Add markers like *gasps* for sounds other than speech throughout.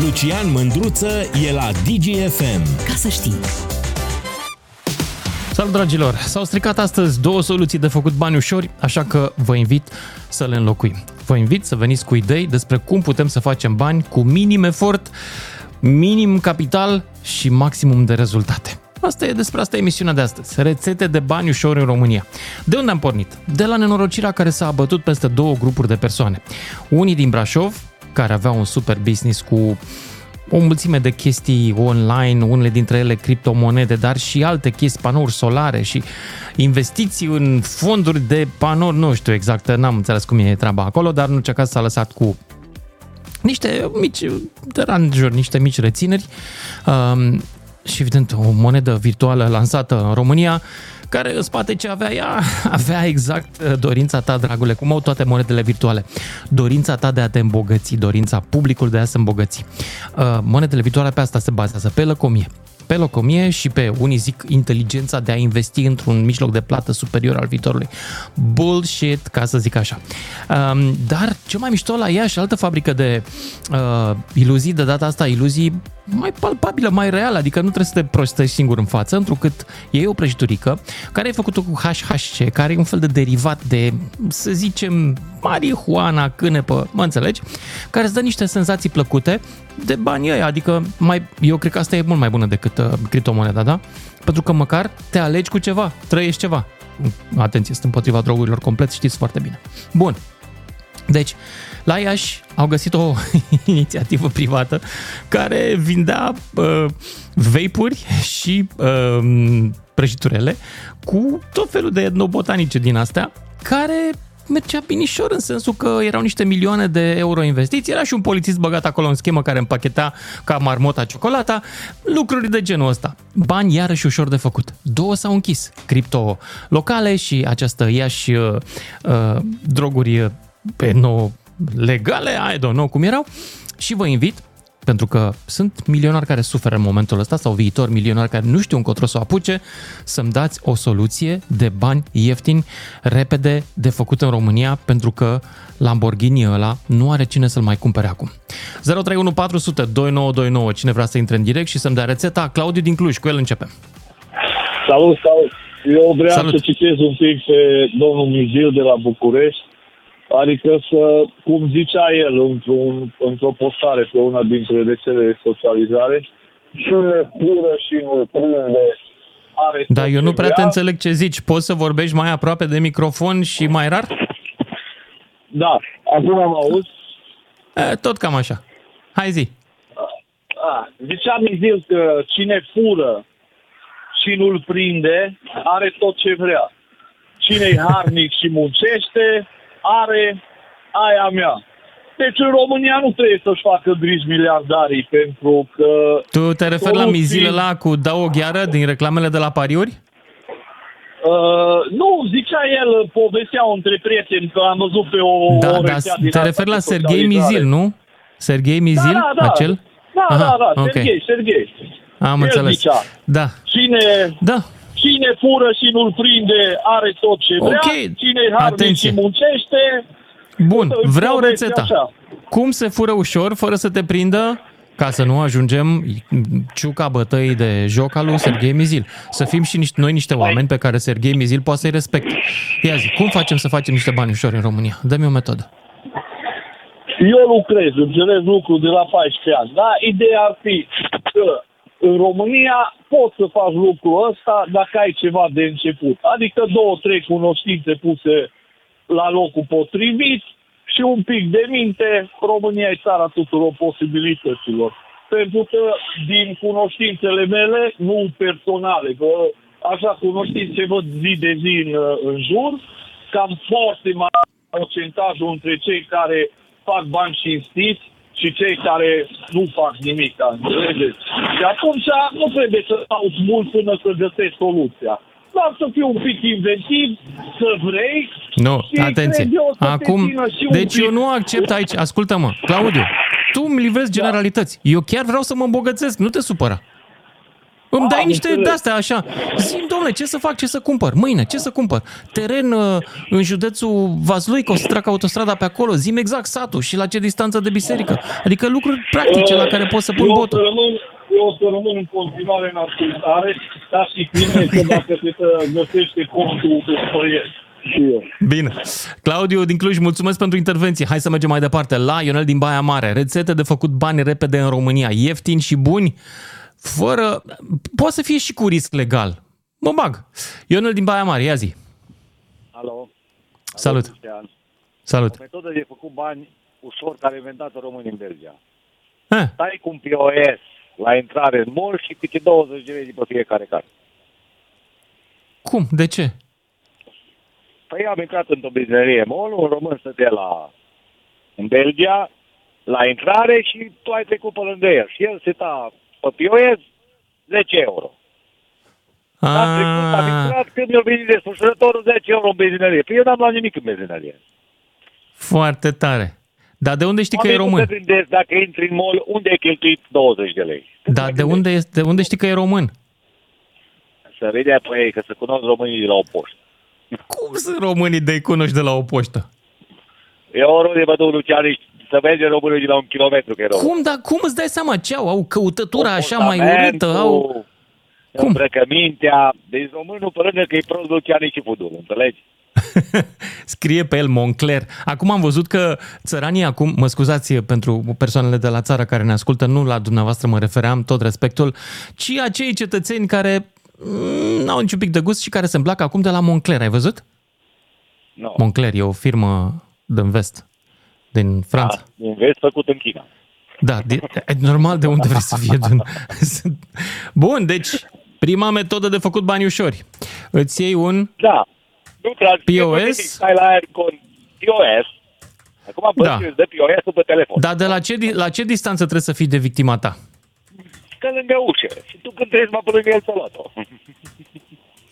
Lucian Mândruță e la DGFM. Ca să știi. Salut dragilor! S-au stricat astăzi două soluții de făcut bani ușori, așa că vă invit să le înlocuim. Vă invit să veniți cu idei despre cum putem să facem bani cu minim efort, minim capital și maximum de rezultate. Asta e despre asta emisiunea de astăzi. Rețete de bani ușori în România. De unde am pornit? De la nenorocirea care s-a abătut peste două grupuri de persoane. Unii din Brașov, care aveau un super business cu o mulțime de chestii online, unele dintre ele criptomonede, dar și alte chestii, panouri solare și investiții în fonduri de panouri, nu știu exact, n-am înțeles cum e treaba acolo, dar în orice caz s-a lăsat cu niște mici deranjuri, niște mici rețineri. Um, și evident o monedă virtuală lansată în România care în spate ce avea ea, *laughs* avea exact uh, dorința ta, dragule, cum au toate monedele virtuale. Dorința ta de a te îmbogăți, dorința publicului de a se îmbogăți. Uh, monedele virtuale pe asta se bazează, pe lăcomie pe locomie și pe unii zic inteligența de a investi într-un mijloc de plată superior al viitorului. Bullshit, ca să zic așa. Um, dar ce mai mișto la ea și altă fabrică de uh, iluzii, de data asta iluzii mai palpabilă, mai reală, adică nu trebuie să te prostești singur în față, întrucât e o prăjiturică care e făcută cu HHC, care e un fel de derivat de, să zicem, marihuana, cânepă, mă înțelegi? Care îți dă niște senzații plăcute de bani ăia, adică mai, eu cred că asta e mult mai bună decât uh, criptomoneda, da? Pentru că măcar te alegi cu ceva, trăiești ceva. Atenție, sunt împotriva drogurilor complet, știți foarte bine. Bun. Deci, la Iași au găsit o *laughs* inițiativă privată care vindea uh, vape-uri și uh, prăjiturele cu tot felul de etnobotanice din astea care mergea binișor în sensul că erau niște milioane de euro investiții, era și un polițist băgat acolo în schemă care împacheta ca marmota ciocolata, lucruri de genul ăsta. Bani iarăși ușor de făcut. Două s-au închis, cripto locale și această Iași uh, uh, droguri pe nou legale, I don't know cum erau, și vă invit pentru că sunt milionari care suferă în momentul ăsta sau viitor milionari care nu știu încotro să o apuce, să-mi dați o soluție de bani ieftini, repede, de făcut în România, pentru că Lamborghini ăla nu are cine să-l mai cumpere acum. 031 400 2929, cine vrea să intre în direct și să-mi dea rețeta, Claudiu din Cluj, cu el începem. Salut, salut! Eu vreau salut. să citez un pic pe domnul Mizil de la București, Adică să, cum zicea el într-un, într-o postare pe una dintre rețelele de socializare, și ne pură și nu prinde are Da, eu nu prea te înțeleg ce zici. Poți să vorbești mai aproape de microfon și mai rar? Da, acum am auz. E, tot cam așa. Hai zi. A, zicea Mizil că cine fură și nu-l prinde, are tot ce vrea. Cine-i harnic și muncește, are aia mea. Deci în România nu trebuie să-și facă griji miliardarii pentru că... Tu te referi la mizile la cu dau o gheară din reclamele de la pariuri? Uh, nu, zicea el, povestea între prieteni, că am văzut pe o, da, o da, te referi la Serghei Mizil, nu? Serghei Mizil, da, da, da. acel? Da, Aha, da, da, okay. Serghei, Serghei. Am el înțeles. Zicea, da. Cine, da. Cine fură și nu-l prinde are tot ce vrea. Okay. Cine harnic și muncește... Bun, vreau rețeta. Așa. Cum se fură ușor fără să te prindă ca să nu ajungem ciuca bătăii de joc al lui Serghei Mizil. Să fim și niște, noi niște oameni pe care Serghei Mizil poate să-i respecte. Ia zi, cum facem să facem niște bani ușor în România? Dă-mi o metodă. Eu lucrez, înțeleg lucruri de la 14 ani, da? Ideea ar fi că în România poți să faci lucrul ăsta dacă ai ceva de început. Adică două, trei cunoștințe puse la locul potrivit și un pic de minte, România e țara tuturor posibilităților. Pentru că din cunoștințele mele, nu personale, că așa cunoștințe văd zi de zi în, în jur, cam foarte mare procentajul între cei care fac bani cinstiți și cei care nu fac nimic, înțelegeți? Și atunci nu trebuie să stau mult până să găsesc soluția. Doar să fiu un pic inventiv, să vrei Nu, atenție. Eu Acum, deci eu nu accept aici, ascultă-mă, Claudiu, tu îmi livrezi generalități. Eu chiar vreau să mă îmbogățesc, nu te supăra. Îmi dai Am niște înțeles. de-astea așa. Zim, domnule, ce să fac, ce să cumpăr? Mâine, ce să cumpăr? Teren uh, în județul Vaslui, că o să trec autostrada pe acolo. Zim exact satul și la ce distanță de biserică. Adică lucruri practice la care pot să pun eu o să botul. rămân, eu o să rămân în continuare în ascultare, dar și bine că dacă se uh, găsește contul, îl spăiesc. Și eu. Bine. Claudiu din Cluj, mulțumesc pentru intervenție. Hai să mergem mai departe la Ionel din Baia Mare. Rețete de făcut bani repede în România, ieftini și buni, fără... Poate să fie și cu risc legal. Mă bag. Ionel din Baia Mare, ia zi. Alo. Salut. Alo, Cristian. Salut. O metodă de făcut bani ușor care a inventat românii în Belgia. Eh, Stai cu un POS la intrare în mall și câte 20 de lei după fiecare carte. cum? De ce? Păi am intrat într-o benzinărie mall, un român stătea la în Belgia, la intrare și tu ai trecut pe lângă el. Și el se ta pe POS 10 euro. A trecut, am Ah, intrat, când mi-a venit desfășurătorul 10 euro în benzinărie. Păi eu n-am luat nimic în benzinărie. foarte tare. Dar de unde știi că e Oamenii român? Nu te gândesc dacă intri în mall, unde ai cheltuit 20 de lei. Nu Dar te de gândești. unde, este, de unde știi că e român? Să vedea pe ei, că să cunosc românii de la o poștă. Cum sunt românii de cunoști de la o poștă? Eu oriunde văd un Luciani, să vede românii de la un kilometru că e român. Cum, dar cum îți dai seama ce au? Au căutătura așa mai Comportamentul, urâtă? Au... Cum? Îmbrăcămintea. Deci românul, pe lângă că e prost Luciani și fudul, înțelegi? *laughs* Scrie pe el Moncler. Acum am văzut că țăranii acum, mă scuzați pentru persoanele de la țară care ne ascultă, nu la dumneavoastră mă refeream, tot respectul, ci acei cetățeni care mm, n-au niciun pic de gust și care se împlac acum de la Moncler. Ai văzut? Nu. Moncler e o firmă din vest, din Franța. Da, un vest făcut în China. Da, de, e normal de unde vrei să fie. *laughs* Din... *laughs* Bun, deci prima metodă de făcut bani ușori. Îți iei un... Da. Nu tragi. POS? Stai la aer con POS. Acum Da. bănci îți dă POS-ul pe telefon. Dar de la ce, di- la ce distanță trebuie să fii de victima ta? Că lângă ușă. Și tu când treci mai pe lângă el să luat-o.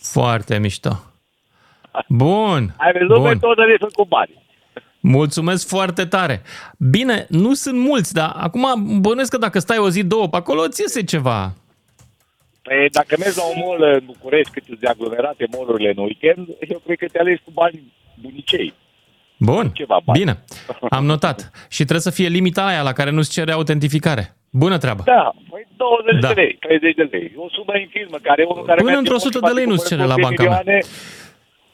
Foarte mișto. *laughs* Bun. Ai văzut Bun. metodă de făcut bani. Mulțumesc foarte tare. Bine, nu sunt mulți, dar acum bănuiesc că dacă stai o zi, două pe acolo, ți iese ceva. Păi dacă mergi la un mall în București cât de aglomerate mall-urile în weekend, eu cred că te alegi cu bani bunicei. Bun, Ceva bani. bine. Am notat. Și trebuie să fie limita aia la care nu-ți cere autentificare. Bună treabă. Da, păi 20 Da. de lei, 30 de lei. O sumă infirmă care unul care Până merge într-o în mall 100 și de face lei nu-ți cere la cumpărături de banca mea.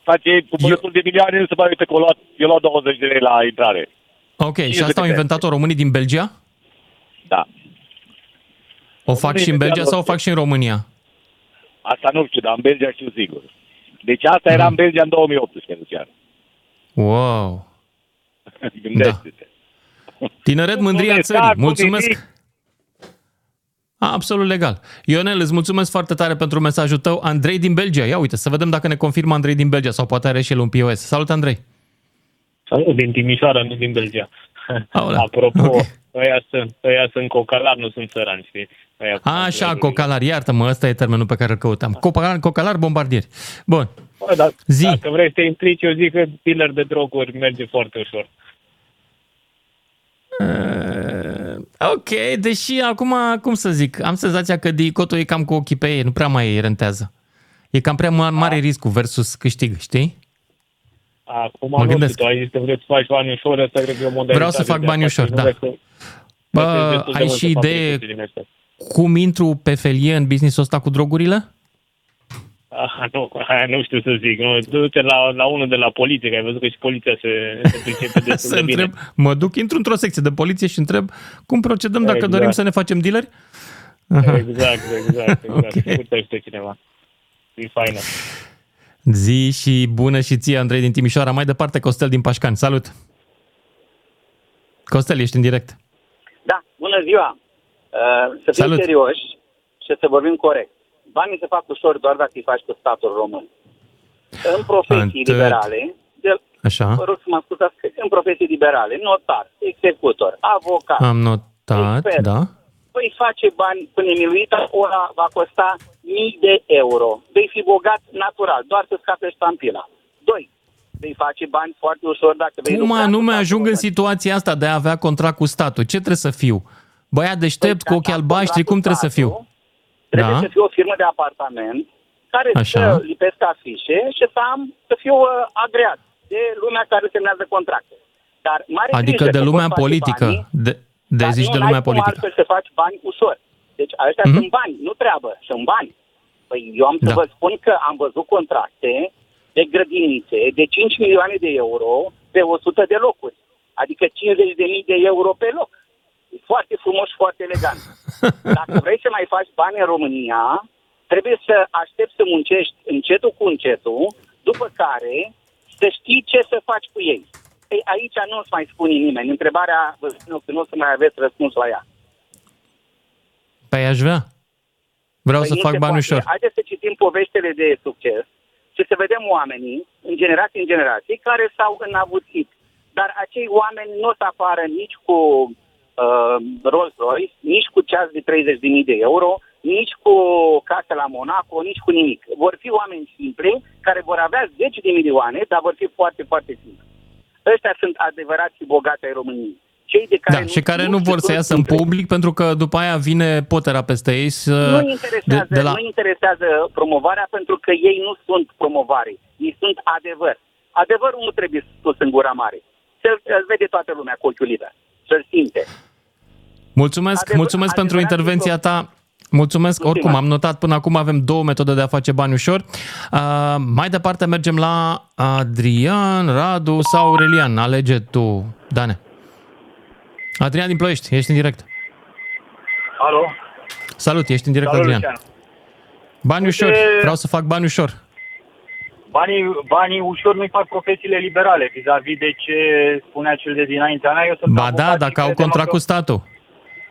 Milioane, Face cumpărături de milioane, nu se mai uite că eu luat, eu luat 20 de lei la intrare. Ok, și de asta au pe inventat-o românii din Belgia? Da. O fac și în Belgia sau o fac și în România? Asta nu știu, dar în Belgia știu sigur. Deci asta era Mm. în Belgia în 2018, Lucian. Wow. *laughs* Gândește-te. Tineret, mândria Cu țării. stat, cu Mulțumesc. Nimic. Absolut legal. Ionel, îți mulțumesc foarte tare pentru mesajul tău. Andrei din Belgia. Ia uite, să vedem dacă ne confirmă Andrei din Belgia sau poate are și el un POS. Salut, Andrei. Salut, din Timișoara, nu din Belgia. *laughs* Aolea, Apropo, ok. ăia, sunt, ăia sunt cocalar, nu sunt țărani, știi? Ăia cu Așa, patrulele. cocalar, iartă-mă, ăsta e termenul pe care îl căutam. Cocalar, cocalar bombardieri. Bun. Bă, dar, Zi. Dacă vrei să te implici, eu zic că dealer de droguri merge foarte ușor. Uh, ok, deși acum, cum să zic, am senzația că dicotul e cam cu ochii pe ei, nu prea mai rentează. E cam prea ma- mare riscul versus câștig, știi? Acum Mă nu gândesc. știu, tu ai zis că vreți să faci bani ușor, asta cred că e o modalitate. Vreau să fac de bani afaceri, ușor, nu da. vreți să- Bă, plătești destul de ai mult și să faci idee chestii din astea. cum intru pe felie în business-ul ăsta cu drogurile? Ah, nu, aia nu știu să zic. Nu, du-te la, la unul de la poliție, că ai văzut că și poliția se, se pricepe destul să *laughs* de bine. întreb, mă duc, intru într-o secție de poliție și întreb cum procedăm dacă Exact. dorim să ne facem dealeri? Exact, exact, exact. *laughs* Ok. okay. Uite cineva. E faină. Zi și bună și ție, Andrei din Timișoara. Mai departe, Costel din Pașcani. Salut! Costel, ești în direct. Da, bună ziua! Uh, Să fim Salut. serioși și să vorbim corect. Banii se fac ușor doar dacă îi faci cu statul român. În profesii Atât. liberale, de, Așa, vă rog să mă ascultați, că în profesii liberale, notar, executor, avocat, am notat, Expert. da. vei face bani până miluita, ora va costa mii de euro. Vei fi bogat natural, doar să scape ștampila. Doi, vei face bani foarte ușor dacă vei Cum lucra cu anume statul ajung în român. situația asta de a avea contract cu statul? Ce trebuie să fiu? Băiat deștept, cu Păi, ochii dacă albaștri, contractul cum trebuie să fiu? Statul- Trebuie Da. să fie o firmă de apartament care Așa. să lipesc afișe și să am să fiu uh, agreat de lumea care semnează contracte. Dar mare Adică grijă de că lumea poți face politică. banii, De, de dar zici nu de n-ai lumea cum politică. altfel să faci bani ușor. Deci ăștia Mhm. sunt bani, nu treabă, sunt bani. Păi eu am să Da. vă spun că am văzut contracte de grădinițe de 5 milioane de euro pe 100 de locuri. Adică 50 de mii de euro pe loc. E foarte frumos și foarte elegant. *laughs* Dacă vrei să mai faci bani în România, trebuie să aștepți să muncești încetul cu încetul, după care să știi ce să faci cu ei. Ei, aici nu o să mai spune nimeni. Întrebarea, vă spun eu că nu o să mai aveți răspuns la ea. Păi aș vrea. Vreau Păi să nu fac se bani poate. ușor. Haideți să citim poveștile de succes și să vedem oamenii, în generații în generații, care s-au înavuțit. Dar acei oameni nu o să apară nici cu uh, Rolls Royce, nici cu ceas de 30.000 de euro, nici cu casă la Monaco, nici cu nimic. Vor fi oameni simpli care vor avea 10 de milioane, dar vor fi foarte, foarte simpli. Ăștia sunt adevărați bogați ai României. Cei de care Da, și care nu vor să sunt iasă în simpli. public pentru că după aia vine potera peste ei să... Nu interesează, de, de la... nu interesează promovarea pentru că ei nu sunt promovare. Ei sunt adevăr. Adevărul nu trebuie spus în gura mare. Să-l îl vede toată lumea cu ochiul liber. Să-l simte. Mulțumesc, Adevăr- mulțumesc pentru adevărat intervenția lucru. ta. Mulțumesc. Nu Oricum, stima. am notat până acum avem două metode de a face bani ușor. Uh, mai departe mergem la Adrian, Radu sau Aurelian. Alege tu, Dane. Adrian din Ploiești, ești în direct. Alo? Salut, ești în direct, Salut, Adrian. Lucian. Bani Uite- ușor, vreau să fac bani ușor. Banii, banii ușor nu-i fac profesiile liberale vis-a-vis de ce spunea cel de dinaintea mea. Eu sunt Ba avocat da, și dacă au credem contract că- cu statul.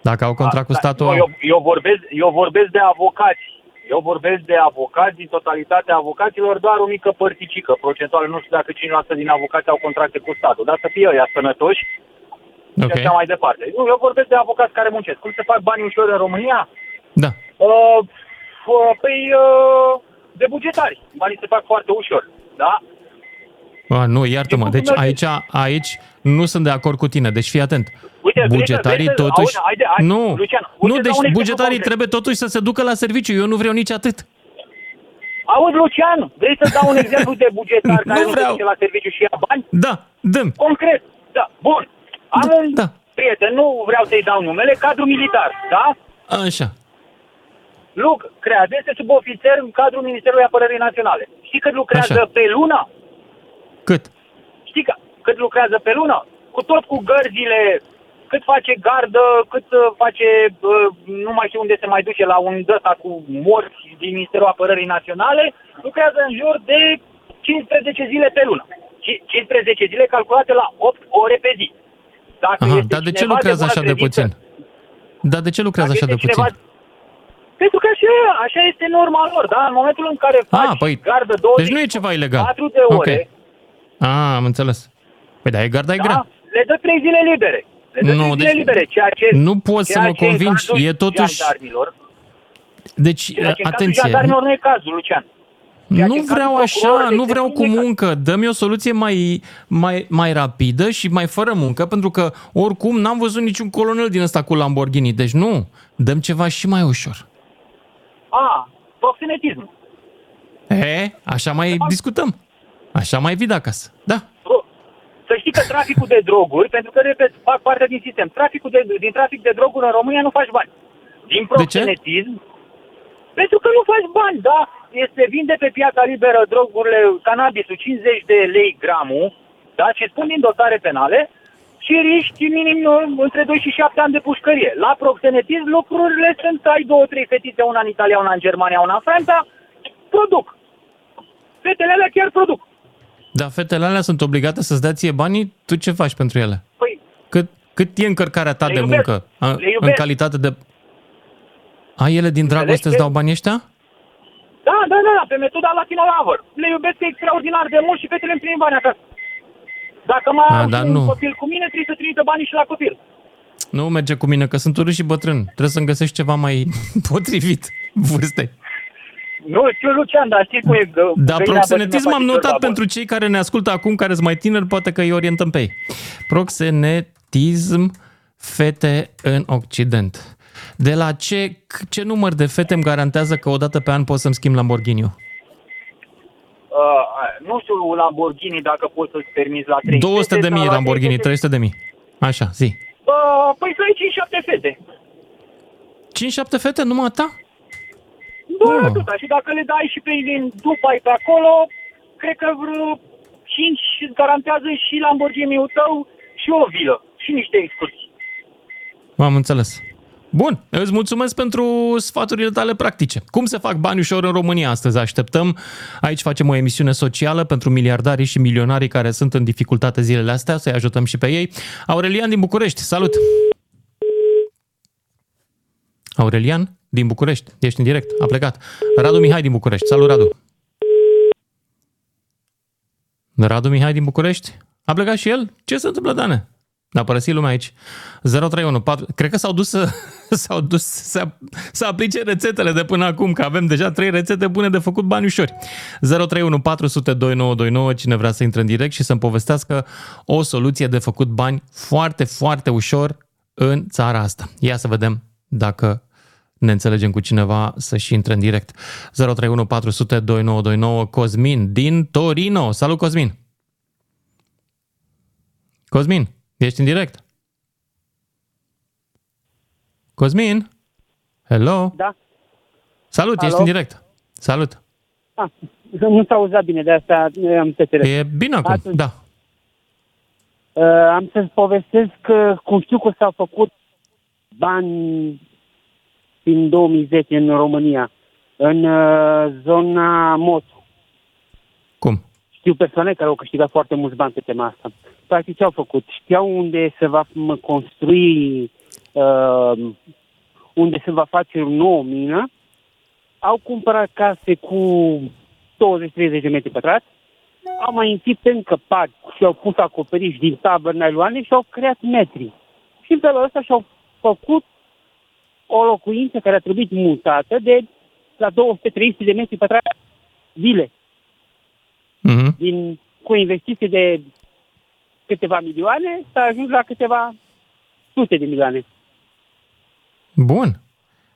Dacă au contract cu Da, statul, nu, au. eu, eu, vorbesc, eu vorbesc de avocați. Eu vorbesc de avocați, din totalitatea avocaților, doar o mică părticică procentuală. Nu știu dacă 5% din avocați au contracte cu statul, dar să fie ăia sănătoși și Ok. așa mai departe. Nu, eu vorbesc de avocați care muncesc. Cum se fac bani ușor în România? Da. Uh, uh, păi, uh, de bugetari. Banii se fac foarte ușor, da? A, nu, iartă-mă. cum Deci merge? aici, aici nu sunt de acord cu tine. Deci fii atent. Uite, vrei să- Bugetarii vrei să- totuși... auzi, haide, hai, nu, Lucian, uite, nu, dau un deci exemplu bugetarii concret. trebuie totuși să se ducă la serviciu. Eu nu vreau nici atât. Auzi, Lucian, vrei să dau un exemplu de bugetar *laughs* care Nu nu, vreau. se duce la serviciu și ia bani? Da, dăm. Concret, da, bun. Am Da, un da. prieten, nu vreau să-i dau numele, cadru militar, da? Așa. Luc, creează, este subofițer în cadrul Ministerului Apărării Naționale. Știi cât lucrează Așa. pe lună? Cât? Știi că, cât lucrează pe lună? Cu tot cu gărzile, cât face gardă, cât uh, face, uh, nu mai știu unde se mai duce, la un dăta cu morți din Ministerul Apărării Naționale, lucrează în jur de 15 zile pe lună. Ci- 15 zile calculate la 8 ore pe zi. Dacă Aha, este dar de ce cineva lucrează bună așa de credință- puțin? Dar de ce lucrează dacă așa de este puțin? cineva- Pentru că așa, așa este norma lor, da? În momentul în care faci Ah, păi, gardă 20, deci nu e ceva ilegal. 4 de Ok. ore, Ah, am înțeles. Păi da, e garda e da? grea. le dă 3 zile libere. Le dă Nu, 3 zile deci libere, ceea ce... nu poți să ceea mă ce în convingi, cazul e totuși- jandarmilor, Deci, ceea ce în cazul atenție, jandarmilor nu e cazul, Lucian. Ceea ce nu în cazul vreau așa, procurorilor nu este vreau cu nu e cazul. muncă. Dă-mi o soluție mai, mai, mai rapidă și mai fără muncă, pentru că oricum n-am văzut niciun colonel din ăsta cu Lamborghini. Deci nu, dăm ceva și mai ușor. A, proxenetism. E, așa mai discutăm. Așa mai vid acasă. Da. Pro- Să știi că traficul de droguri, pentru că, repet, fac parte din sistem, traficul de, din trafic de droguri în România nu faci bani. Din proxenetism, pentru că nu faci bani, da? Este vinde pe piața liberă drogurile, cannabisul 50 de lei gramul, da? Și spun din dosare penale și riști minim uh, între 2 și 7 ani de pușcărie. La proxenetism lucrurile sunt, ai două, trei fetițe, una în Italia, una în Germania, una în Franța, produc. Fetele alea chiar produc. Dar fetele alea sunt obligate să-ți dea ție banii, tu ce faci pentru ele? Păi, Cât, cât e încărcarea ta Le de iubesc, muncă a, le în iubesc. calitate de... A, ele din dragoste îți dau banii ăștia? Da, da, da, da, pe metoda Latina Lover. Le iubesc extraordinar de mult și fetele îmi trimit bani acasă. Dacă mai A, au dar și un nu. copil cu mine, trebuie să trimită banii și la copil. Nu merge cu mine, că sunt urât și bătrân. Trebuie să-mi găsești ceva mai *laughs* potrivit vârstei. Nu știu, Lucian, dar știi cum e... că Dar găina proxenetism bătrână am face notat ceva pentru cei care ne ascultă acum, care sunt mai tineri, poate că îi orientăm pe ei. Proxenetism, fete în Occident. De la ce, ce număr de fete îmi garantează că odată pe an pot să-mi schimb Lamborghini-ul? Uh, nu știu Lamborghini dacă poți să-ți permiți la 3 200 de mii Lamborghini, 300 de mii. Așa, zi. Uh, păi să ai 5-7 fete. 5-7 fete numai ta? Doar oh. atâta. Și dacă le dai și pe din Dubai pe acolo, cred că vreo 5 îți garantează și Lamborghini-ul tău și o vilă și niște excursii. M-am înțeles. Bun, îți mulțumesc pentru sfaturile tale practice. Cum se fac bani ușor în România astăzi? Așteptăm. Aici facem o emisiune socială pentru miliardarii și milionarii care sunt în dificultate zilele astea, să-i ajutăm și pe ei. Aurelian din București, salut! Aurelian din București, ești în direct, a plecat. Radu Mihai din București, salut Radu! Radu Mihai din București? A plecat și el? Ce se întâmplă, Dane? A părăsit lumea aici. 031 4, cred că s-au dus, să, *laughs* s-au dus să, să aplice rețetele de până acum, că avem deja trei rețete bune de făcut bani ușori. 031 400 2929, cine vrea să intre în direct și să-mi povestească o soluție de făcut bani foarte, foarte ușor în țara asta. Ia să vedem dacă ne înțelegem cu cineva să și intre în direct. 031 400 2929 Cosmin din Torino. Salut Cosmin! Cosmin, ești în direct? Cosmin? Hello? Da. Salut, Alo? ești în direct. Salut. Ah, nu s-a auzat bine, de asta eh, am tăcere. E bine acum, Atunci. da. Uh, am să-ți povestesc că, cum știu că s-au făcut bani din 2010 în România, în uh, zona Motu. Cum? Știu persoane care au câștigat foarte mulți bani pe tema asta. Practic ce au făcut? Știau unde se va m- construi, uh, unde se va face o nouă mină, au cumpărat case cu 20-30 de metri pătrați, au mai închis încă paci și au pus acoperiș din tabări nailoane și au creat metri. Și în felul ăsta și-au făcut o locuință care a trebuit mutată de la 200-300 de metri pătrați vile Mhm. din, cu o investiție de câteva milioane, s-a ajuns la câteva sute de milioane. Bun.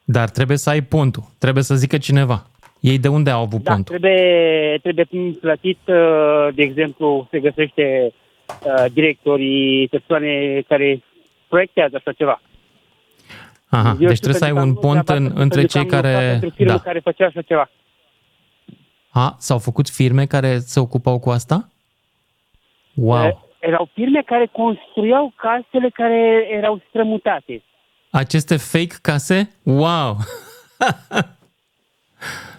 Dar trebuie să ai pontul. Trebuie să zică cineva. Ei de unde au avut Da, pontul? trebuie, trebuie plătit, uh, de exemplu, se găsește uh, directorii, persoane care proiectează așa ceva. Aha, Eu deci știu trebuie să ai pentru că un am- pont pentru în, că între am cei lucrat care... pentru firme Da. care făcea așa ceva. A, s-au făcut firme care se ocupau cu asta? Wow. Uh, Erau firme care construiau casele care erau strămutate. Aceste fake case? Wow! *laughs*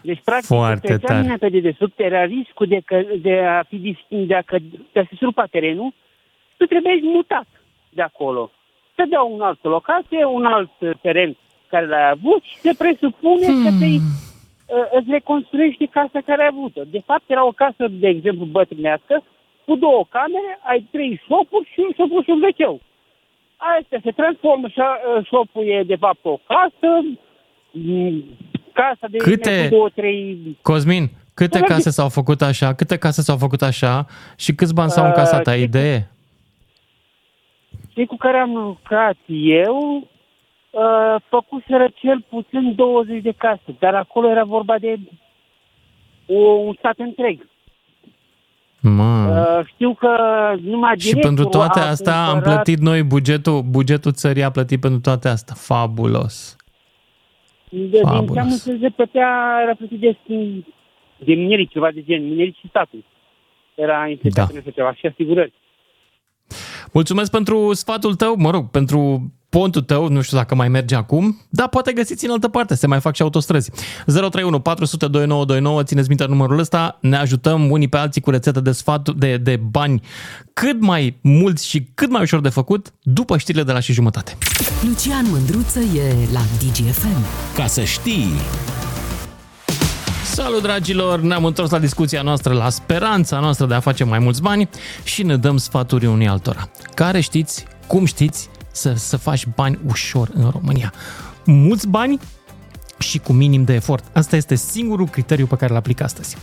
Deci, practic, Foarte Foarte tare. tare. pe dedesubt, era riscul de, că, de a fi dis- de a, că, de a se surpa terenul, tu trebuie mutat de acolo. Să dea un alt locație, un alt uh, teren care l-ai avut și se presupune hmm. că te, uh, îți reconstruiești casa care ai avut-o. De fapt, era o casă, de exemplu, bătrânească, cu două camere, ai trei șopuri și un șopul și un wc Astea se transformă și uh, șopul e, de fapt, o casă, mm, casa de Câte- cu două, trei Cosmin, câte Corect. case s-au făcut așa? Câte case s-au făcut așa? Și câți bani s-au Uh, încasat? Ai cred că- idee? Cei cu care am lucrat eu uh, făcuseră cel puțin 20 de case, dar acolo era vorba de o, un stat întreg. Mă. Uh, știu că numai Și pentru directorul toate a astea am cumpărat- plătit noi bugetul, bugetul țării a plătit pentru toate astea. Fabulos. De, Fabulos. din ce am înțeles, plătea, era plătit de, de minerii, ceva de gen, minerii și statul. Era implicat Da. în așa ceva și asigurări. Mulțumesc pentru sfatul tău, mă rog, pentru pontul tău, nu știu dacă mai merge acum, dar poate găsiți în altă parte, se mai fac și autostrăzi. 031 400 2929, țineți minte numărul ăsta, ne ajutăm unii pe alții cu rețete de sfat de, de bani cât mai mulți și cât mai ușor de făcut după știrile de la și jumătate. Lucian Mândruță e la DGFM. Ca să știi, Salut dragilor, ne-am întors la discuția noastră, la speranța noastră de a face mai mulți bani și ne dăm sfaturi unii altora. Care știți, cum știți să, să faci bani ușor în România? Mulți bani și cu minim de efort. Asta este singurul criteriu pe care îl aplic astăzi.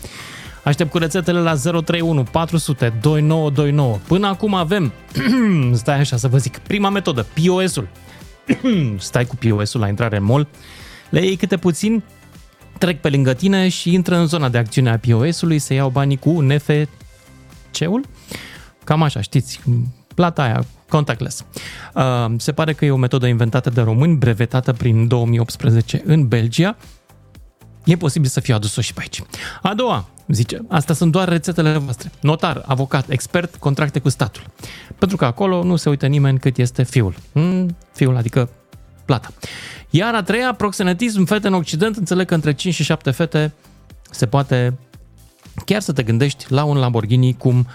Aștept cu rețetele la 031 400 2929. Până acum avem, *clears throat* stai așa să vă zic, prima metodă, POS-ul. *clears throat* stai cu POS-ul la intrare în mall, le iei câte puțin, trec pe lângă tine și intră în zona de acțiune a POS-ului să iau banii cu NFC-ul. Cam așa, știți, plata aia, contactless. Uh, se pare că e o metodă inventată de români, brevetată prin 2018 în Belgia. E posibil să fie adus-o și pe aici. A doua, zice, astea sunt doar rețetele voastre. Notar, avocat, expert, contracte cu statul. Pentru că acolo nu se uită nimeni cât este fiul. Mm, fiul, adică plata. Iar a treia, proxenetism, fete în Occident, înțeleg că între 5 și 7 fete se poate chiar să te gândești la un Lamborghini cum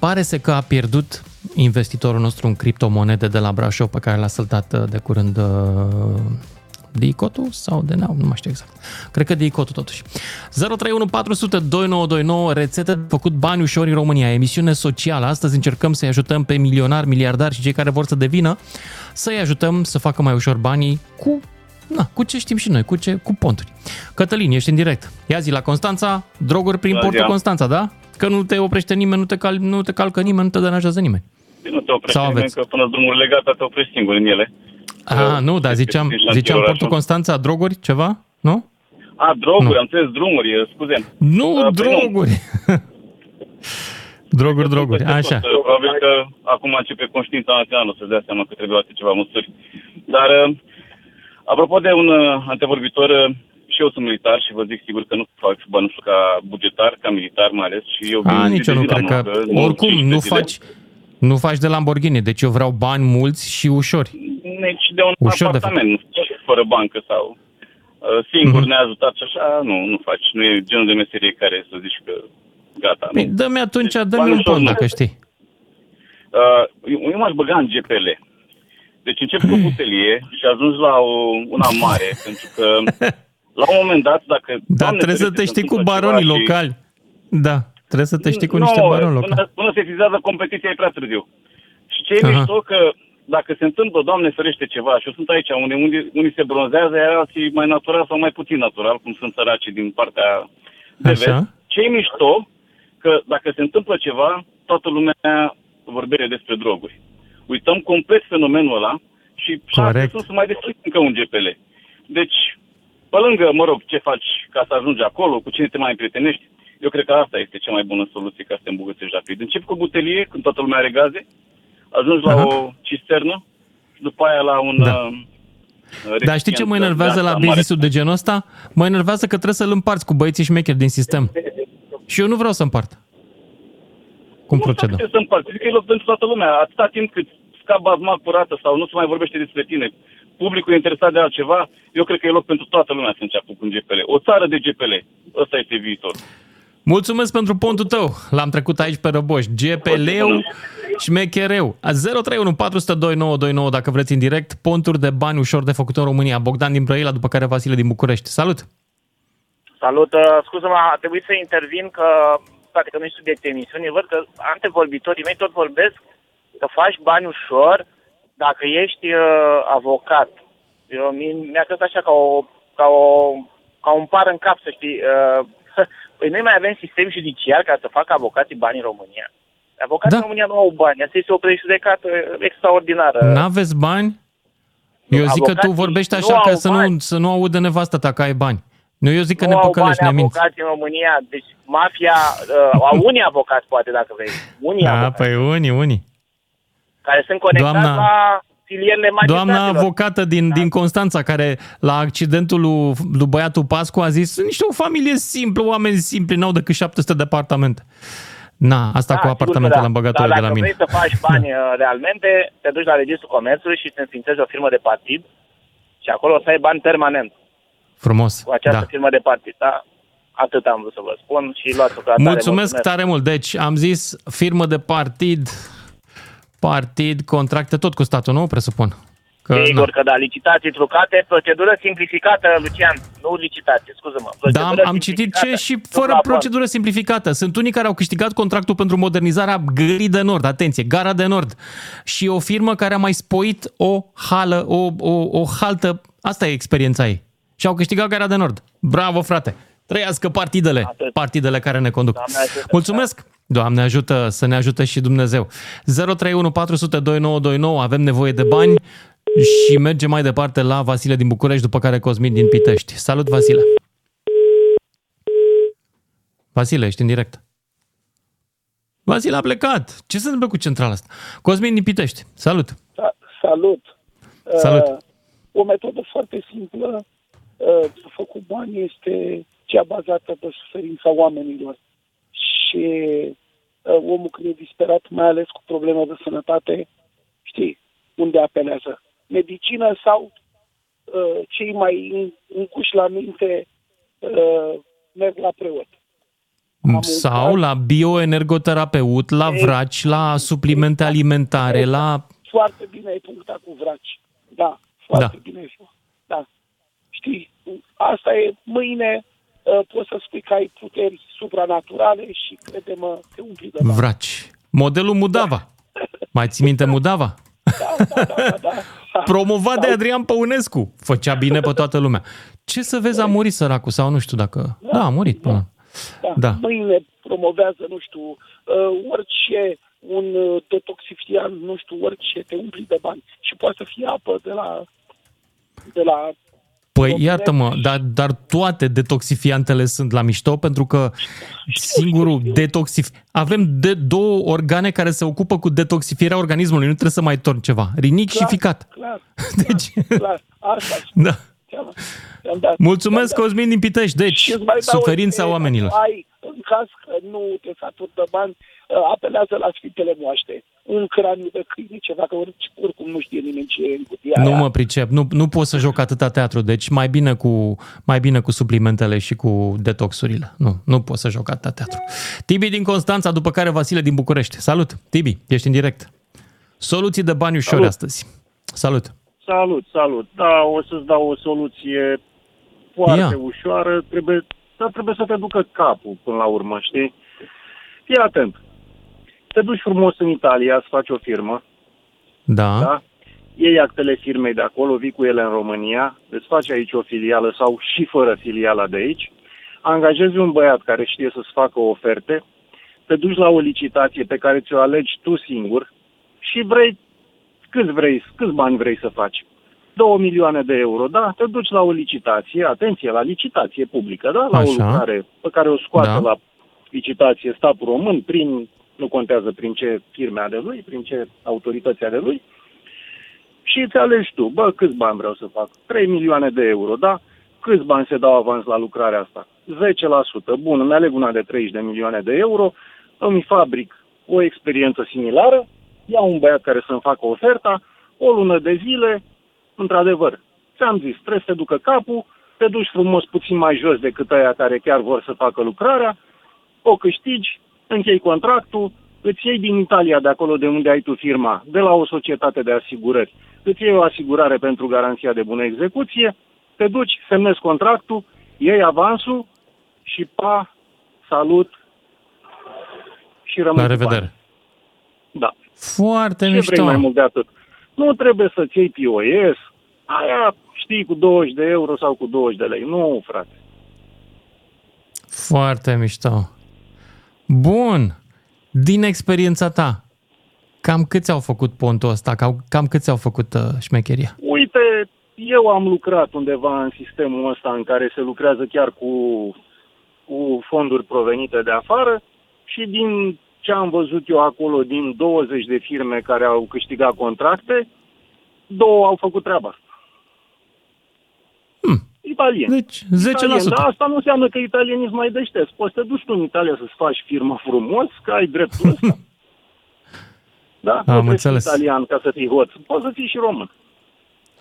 pare să că a pierdut investitorul nostru în criptomonede de la Brașov pe care l-a săltat uh, de curând uh, Dicotul sau de nu mai știu exact. Cred că Dicotul totuși. 031 400 2929, rețete de făcut bani ușor în România, emisiune socială. Astăzi încercăm să-i ajutăm pe milionari, miliardari și cei care vor să devină, să-i ajutăm să facă mai ușor banii cu Na, cu ce știm și noi, cu ce cu ponturi. Cătălin, ești în direct. Ia zi la Constanța, droguri prin Da, portul ia. Constanța, da? Că nu te oprește nimeni, nu te, cal, nu te calcă nimeni, nu te deranjează nimeni. Nu te oprește Sau nimeni, aveți? că până drumul legat te oprești singur în ele. Ah, nu, dar ziceam, șantier ziceam orașul. portul Constanța, droguri, ceva? Nu? A, droguri, Nu. am înțeles drumuri, scuze. Nu, Uh, *laughs* păi droguri. droguri, droguri, așa. Tot, uh, Probabil că acum începe conștiința națională să-și dea seama că trebuie luate ceva măsuri. Dar, uh, apropo de un uh, antevorbitor, uh, și eu sunt militar și vă zic sigur că nu fac bănuțul ca bugetar, ca militar mai ales. Și eu A, vin nici zi eu de nu zi la cred că... muncă, nu Oricum, 15 nu zile. faci, nu faci de Lamborghini, deci eu vreau bani mulți și ușori. Nici de un Ușor de apartament, nu știu, fără bancă sau uh, singur Mhm. neajutat și așa, nu, nu faci. Nu e genul de meserie care să zici că gata. Păi nu. dă-mi atunci, dă-mi bani un ușor pont nu. dacă știi. Uh, eu, eu m-aș băga în GPL. Deci încep cu *laughs* butelie și ajungi la o, una mare, pentru că *laughs* la un moment dat, dacă... Dar Doamne trebuie să ferește, te se știi cu întâmplă baronii ceva și- locali. Da, trebuie să te știi cu Nu, niște baroni locali. Până, până se vizează competiția e prea târziu. Și ce e Aha. mișto că dacă se întâmplă, Doamne ferește ceva, și eu sunt aici, unde unii, unii se bronzează, iar alții mai natural sau mai puțin natural, cum sunt săracii din partea de Așa. vest. Ce e mișto, că dacă se întâmplă ceva, toată lumea vorbește despre droguri. Uităm complet fenomenul ăla și șanse Corect. sunt să mai deschid încă un GPL. Deci, pe lângă, mă rog, ce faci ca să ajungi acolo, cu cine te mai împrietenești, eu cred că asta este cea mai bună soluție ca să te îmbogățești rapid. Încep cu butelie, când toată lumea are gaze, ajungi la Aha. o cisternă și după aia la un... Da. uh, Dar știi ce mă recipient de enervează la asta mare. business-ul de genul ăsta? Mă enervează că trebuie să-l împarți cu băieții șmecheri din sistem. Și eu nu vreau să împart. Cum Nu procedăm? trebuie să împarți. Zic că e loc pentru toată lumea. Atâta timp cât scap bazma curată sau nu se mai vorbește despre tine, publicul e interesat de altceva, eu cred că e loc pentru toată lumea să înceapă cu un GPL. O țară de GPL. Ăsta este viitor. Mulțumesc pentru pontul tău. L-am trecut aici pe răboș. GPL-ul șmechereu. A 031 400 2929 dacă vreți în direct. Ponturi de bani ușor de făcut în România. Bogdan din Brăila, după care Vasile din București. Salut! Salut, uh, scuză-mă, a trebuit să intervin că, poate că nu e subiectul emisiunii, văd că antevorbitorii mei tot vorbesc că faci bani ușor dacă ești uh, avocat. Eu, mi- mi-a crescut așa ca, o, ca, o, ca un par în cap, să știi. Uh, *laughs* păi noi mai avem sistem judiciar ca să facă avocații bani în România. Avocații Da. în România nu au bani. Asta este o prejudecată extraordinară. N-aveți bani? Eu zic că tu avocații vorbești nu așa ca au să nu, bani. să nu audă nevastă ta că ai bani. Nu, eu zic că nu ne au păcălești, ne bani minți. avocați în România. Deci mafia, uh, au unii avocați poate dacă vrei. Unii Da, avocați păi unii, unii. Care sunt conectați Doamna- la filierele Doamna magistraților. avocată din, din Constanța, care la accidentul lui, lui băiatul Pascu a zis sunt niște o familie simplă, oameni simpli, n-au decât 700 de apartamente. Na, asta cu sigur că apartamentele da. am băgat Dar de la dacă mine. vrei să faci *laughs* bani uh, realmente, te duci la Registrul Comerțului și îți înființezi o firmă de partid și acolo o să ai bani permanent Frumos, cu această da. firmă de partid. Da? Atât am vrut să vă spun și luați-o ca atare. Mulțumesc tare mult. Deci am zis firmă de partid, partid, contracte, tot cu statul, nu? Presupun. Că, Sigur na. că da, licitații trucate, procedură simplificată, Lucian, nu licitație, scuză-mă. Da, am, am citit ce și fără procedură simplificată. Sunt unii care au câștigat contractul pentru modernizarea Gării de Nord, atenție, Gara de Nord. Și o firmă care a mai spoit o hală, o, o, o haltă, asta e experiența ei. Și au câștigat Gara de Nord. Bravo, frate! Trăiască partidele, Atât. partidele care ne conduc. Doamne ajută. Mulțumesc! Doamne ajută, să ne ajute și Dumnezeu. 031 400 2929, avem nevoie de bani Și mergem mai departe la Vasile din București, după care Cosmin din Pitești. Salut, Vasile! Vasile, ești în direct. Vasile a plecat. Ce se întâmplă cu centrala asta? Cosmin din Pitești. Salut! Sa- salut! Salut. Uh, o metodă foarte simplă uh, de făcut bani este cea bazată pe suferința oamenilor. Și uh, omul când e disperat, mai ales cu probleme de sănătate, știi, unde apelează? Medicină sau uh, cei mai în- încuși la minte uh, merg la preot. Sau la bioenergoterapeut, la vraci, la suplimente alimentare, la... Foarte bine ai punctat cu vraci. Da, foarte Da. bine ai spus. Da. Știi, asta e, mâine uh, poți să spui că ai puteri supranaturale și crede-mă, te umpli de bani. Vraci. Modelul Mudava. *laughs* Mai ții minte Mudava? *laughs* Promovat de Adrian Păunescu. Făcea bine pe toată lumea. Ce să vezi, a murit săracul sau nu știu dacă... Da, a murit până. Da. Da. Mâine promovează, nu știu, uh, orice un uh, detoxifiant, nu știu, orice, te umpli de bani. Și poate să fie apă de la, de la Păi iartă-mă, dar, dar toate detoxifiantele sunt la mișto pentru că singurul detoxif... Avem de două organe care se ocupă cu detoxifierea organismului, nu trebuie să mai torn ceva. Rinic și ficat. Clar, *laughs* Deci, clar, asta da. ți-am, ți-am dat. Mulțumesc, ți-am dat. Cosmin din Pitești. Deci, Și îți mai dau o suferința idee, oamenilor. Ai, în caz că nu te saturi de bani, uh, apelează la Sfintele Moaște. Un craniu de câine, ceva, că orice- oricum nu știe nimeni ce e în cutia Nu aia. mă pricep, nu, nu pot să joc atâta teatru, deci mai bine, cu, mai bine cu suplimentele și cu detoxurile. Nu, nu pot să joc atâta teatru. Tibi din Constanța, după care Vasile din București. Salut, Tibi, ești în direct. Soluții de bani ușori Salut. astăzi. Salut. Salut, salut. Da, o să-ți dau o soluție foarte Ia. ușoară. Trebuie, dar trebuie să te ducă capul până la urmă, știi? Fii atent. Te duci frumos în Italia, să faci o firmă, Da. da? Iei actele firmei de acolo, vii cu ele în România, îți faci aici o filială sau și fără filiala de aici, angajezi un băiat care știe să-ți facă oferte, te duci la o licitație pe care ți-o alegi tu singur și vrei câți vrei, câți bani vrei să faci. 2 milioane de euro, da? Te duci la o licitație, atenție, la licitație publică, da? La o Așa. lucrare pe care o scoate Da. la licitație statul român, prin, nu contează prin ce firme de lui, prin ce autorități de lui, și îți alegi tu, bă, câți bani vreau să fac? 3 milioane de euro, da? Câți bani se dau avans la lucrarea asta? 10%. Bun, îmi aleg una de 30 de milioane de euro, îmi fabric o experiență similară, iau un băiat care să-mi facă oferta, o lună de zile, într-adevăr, ți-am zis, trebuie să te ducă capul, te duci frumos puțin mai jos decât aia care chiar vor să facă lucrarea, o câștigi, închei contractul, îți iei din Italia, de acolo de unde ai tu firma, de la o societate de asigurări, îți iei o asigurare pentru garanția de bună execuție, te duci, semnezi contractul, iei avansul și pa, salut și rămâi La cu revedere. bani. Da. Foarte Ce mișto. vrei mai mult de atât? Nu trebuie să-ți iei POS, aia știi cu 20 de euro sau cu 20 de lei. Nu, frate. Foarte mișto. Bun. Din experiența ta, cam câți au făcut pontul ăsta? Cam, cam câți au făcut uh, șmecheria? Uite, eu am lucrat undeva în sistemul ăsta în care se lucrează chiar cu, cu fonduri provenite de afară și din ce am văzut eu acolo, din 20 de firme care au câștigat contracte, două au făcut treaba asta. Hmm. Italieni. Deci, 10%. Italieni, dar asta nu înseamnă că italienii sunt mai deștepți. Poți să te duci tu în Italia să-ți faci firmă frumos, că ai dreptul ăsta. *laughs* da? Nu trebuie să fii înțeles. italian ca să fii hoț. Poți să fii și român.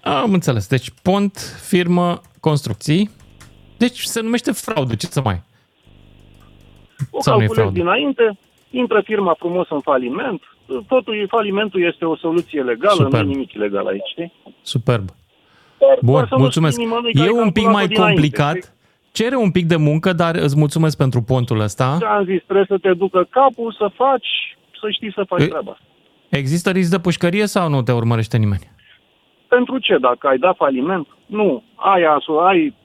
Am înțeles. Deci pont, firmă, construcții. Deci se numește fraudă. Ce să mai... O Sau nu e calculezi fraudă? dinainte, intră firma frumos în faliment, totul, falimentul este o soluție legală, Superb. nu e nimic ilegal aici, știi? Superb. Doar- Bun, doar să nu mulțumesc. spui nimănui că ai E un pic calculat-o mai dinainte, complicat. știi? Cere un pic de muncă, dar îți mulțumesc pentru pontul ăsta. Ți-am zis, trebuie să te ducă capul, să faci, să știi să faci E- treaba asta. Există risc de pușcărie sau nu te urmărește nimeni? Pentru ce? Dacă ai dat faliment? Nu. Ai, asu- ai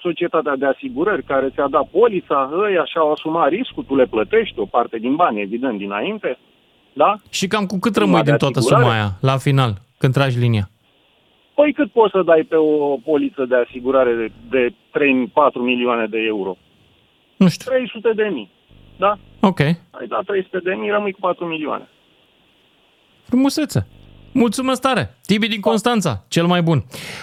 societatea de asigurări care ți-a dat polița, ăia și-au asumat riscul, tu le plătești o parte din bani, evident, dinainte. Da? Și cam cu cât Suma rămâi de din toată asigurare? suma aia, la final, când tragi linia? Păi cât poți să dai pe o poliță de asigurare de, de 3-4 milioane de euro? Nu știu. 300 de mii, da? Ok. Ai dat 300 de mii, rămâi cu 4 milioane. Frumusețe. Mulțumesc tare! Tibi din Constanța, cel mai bun.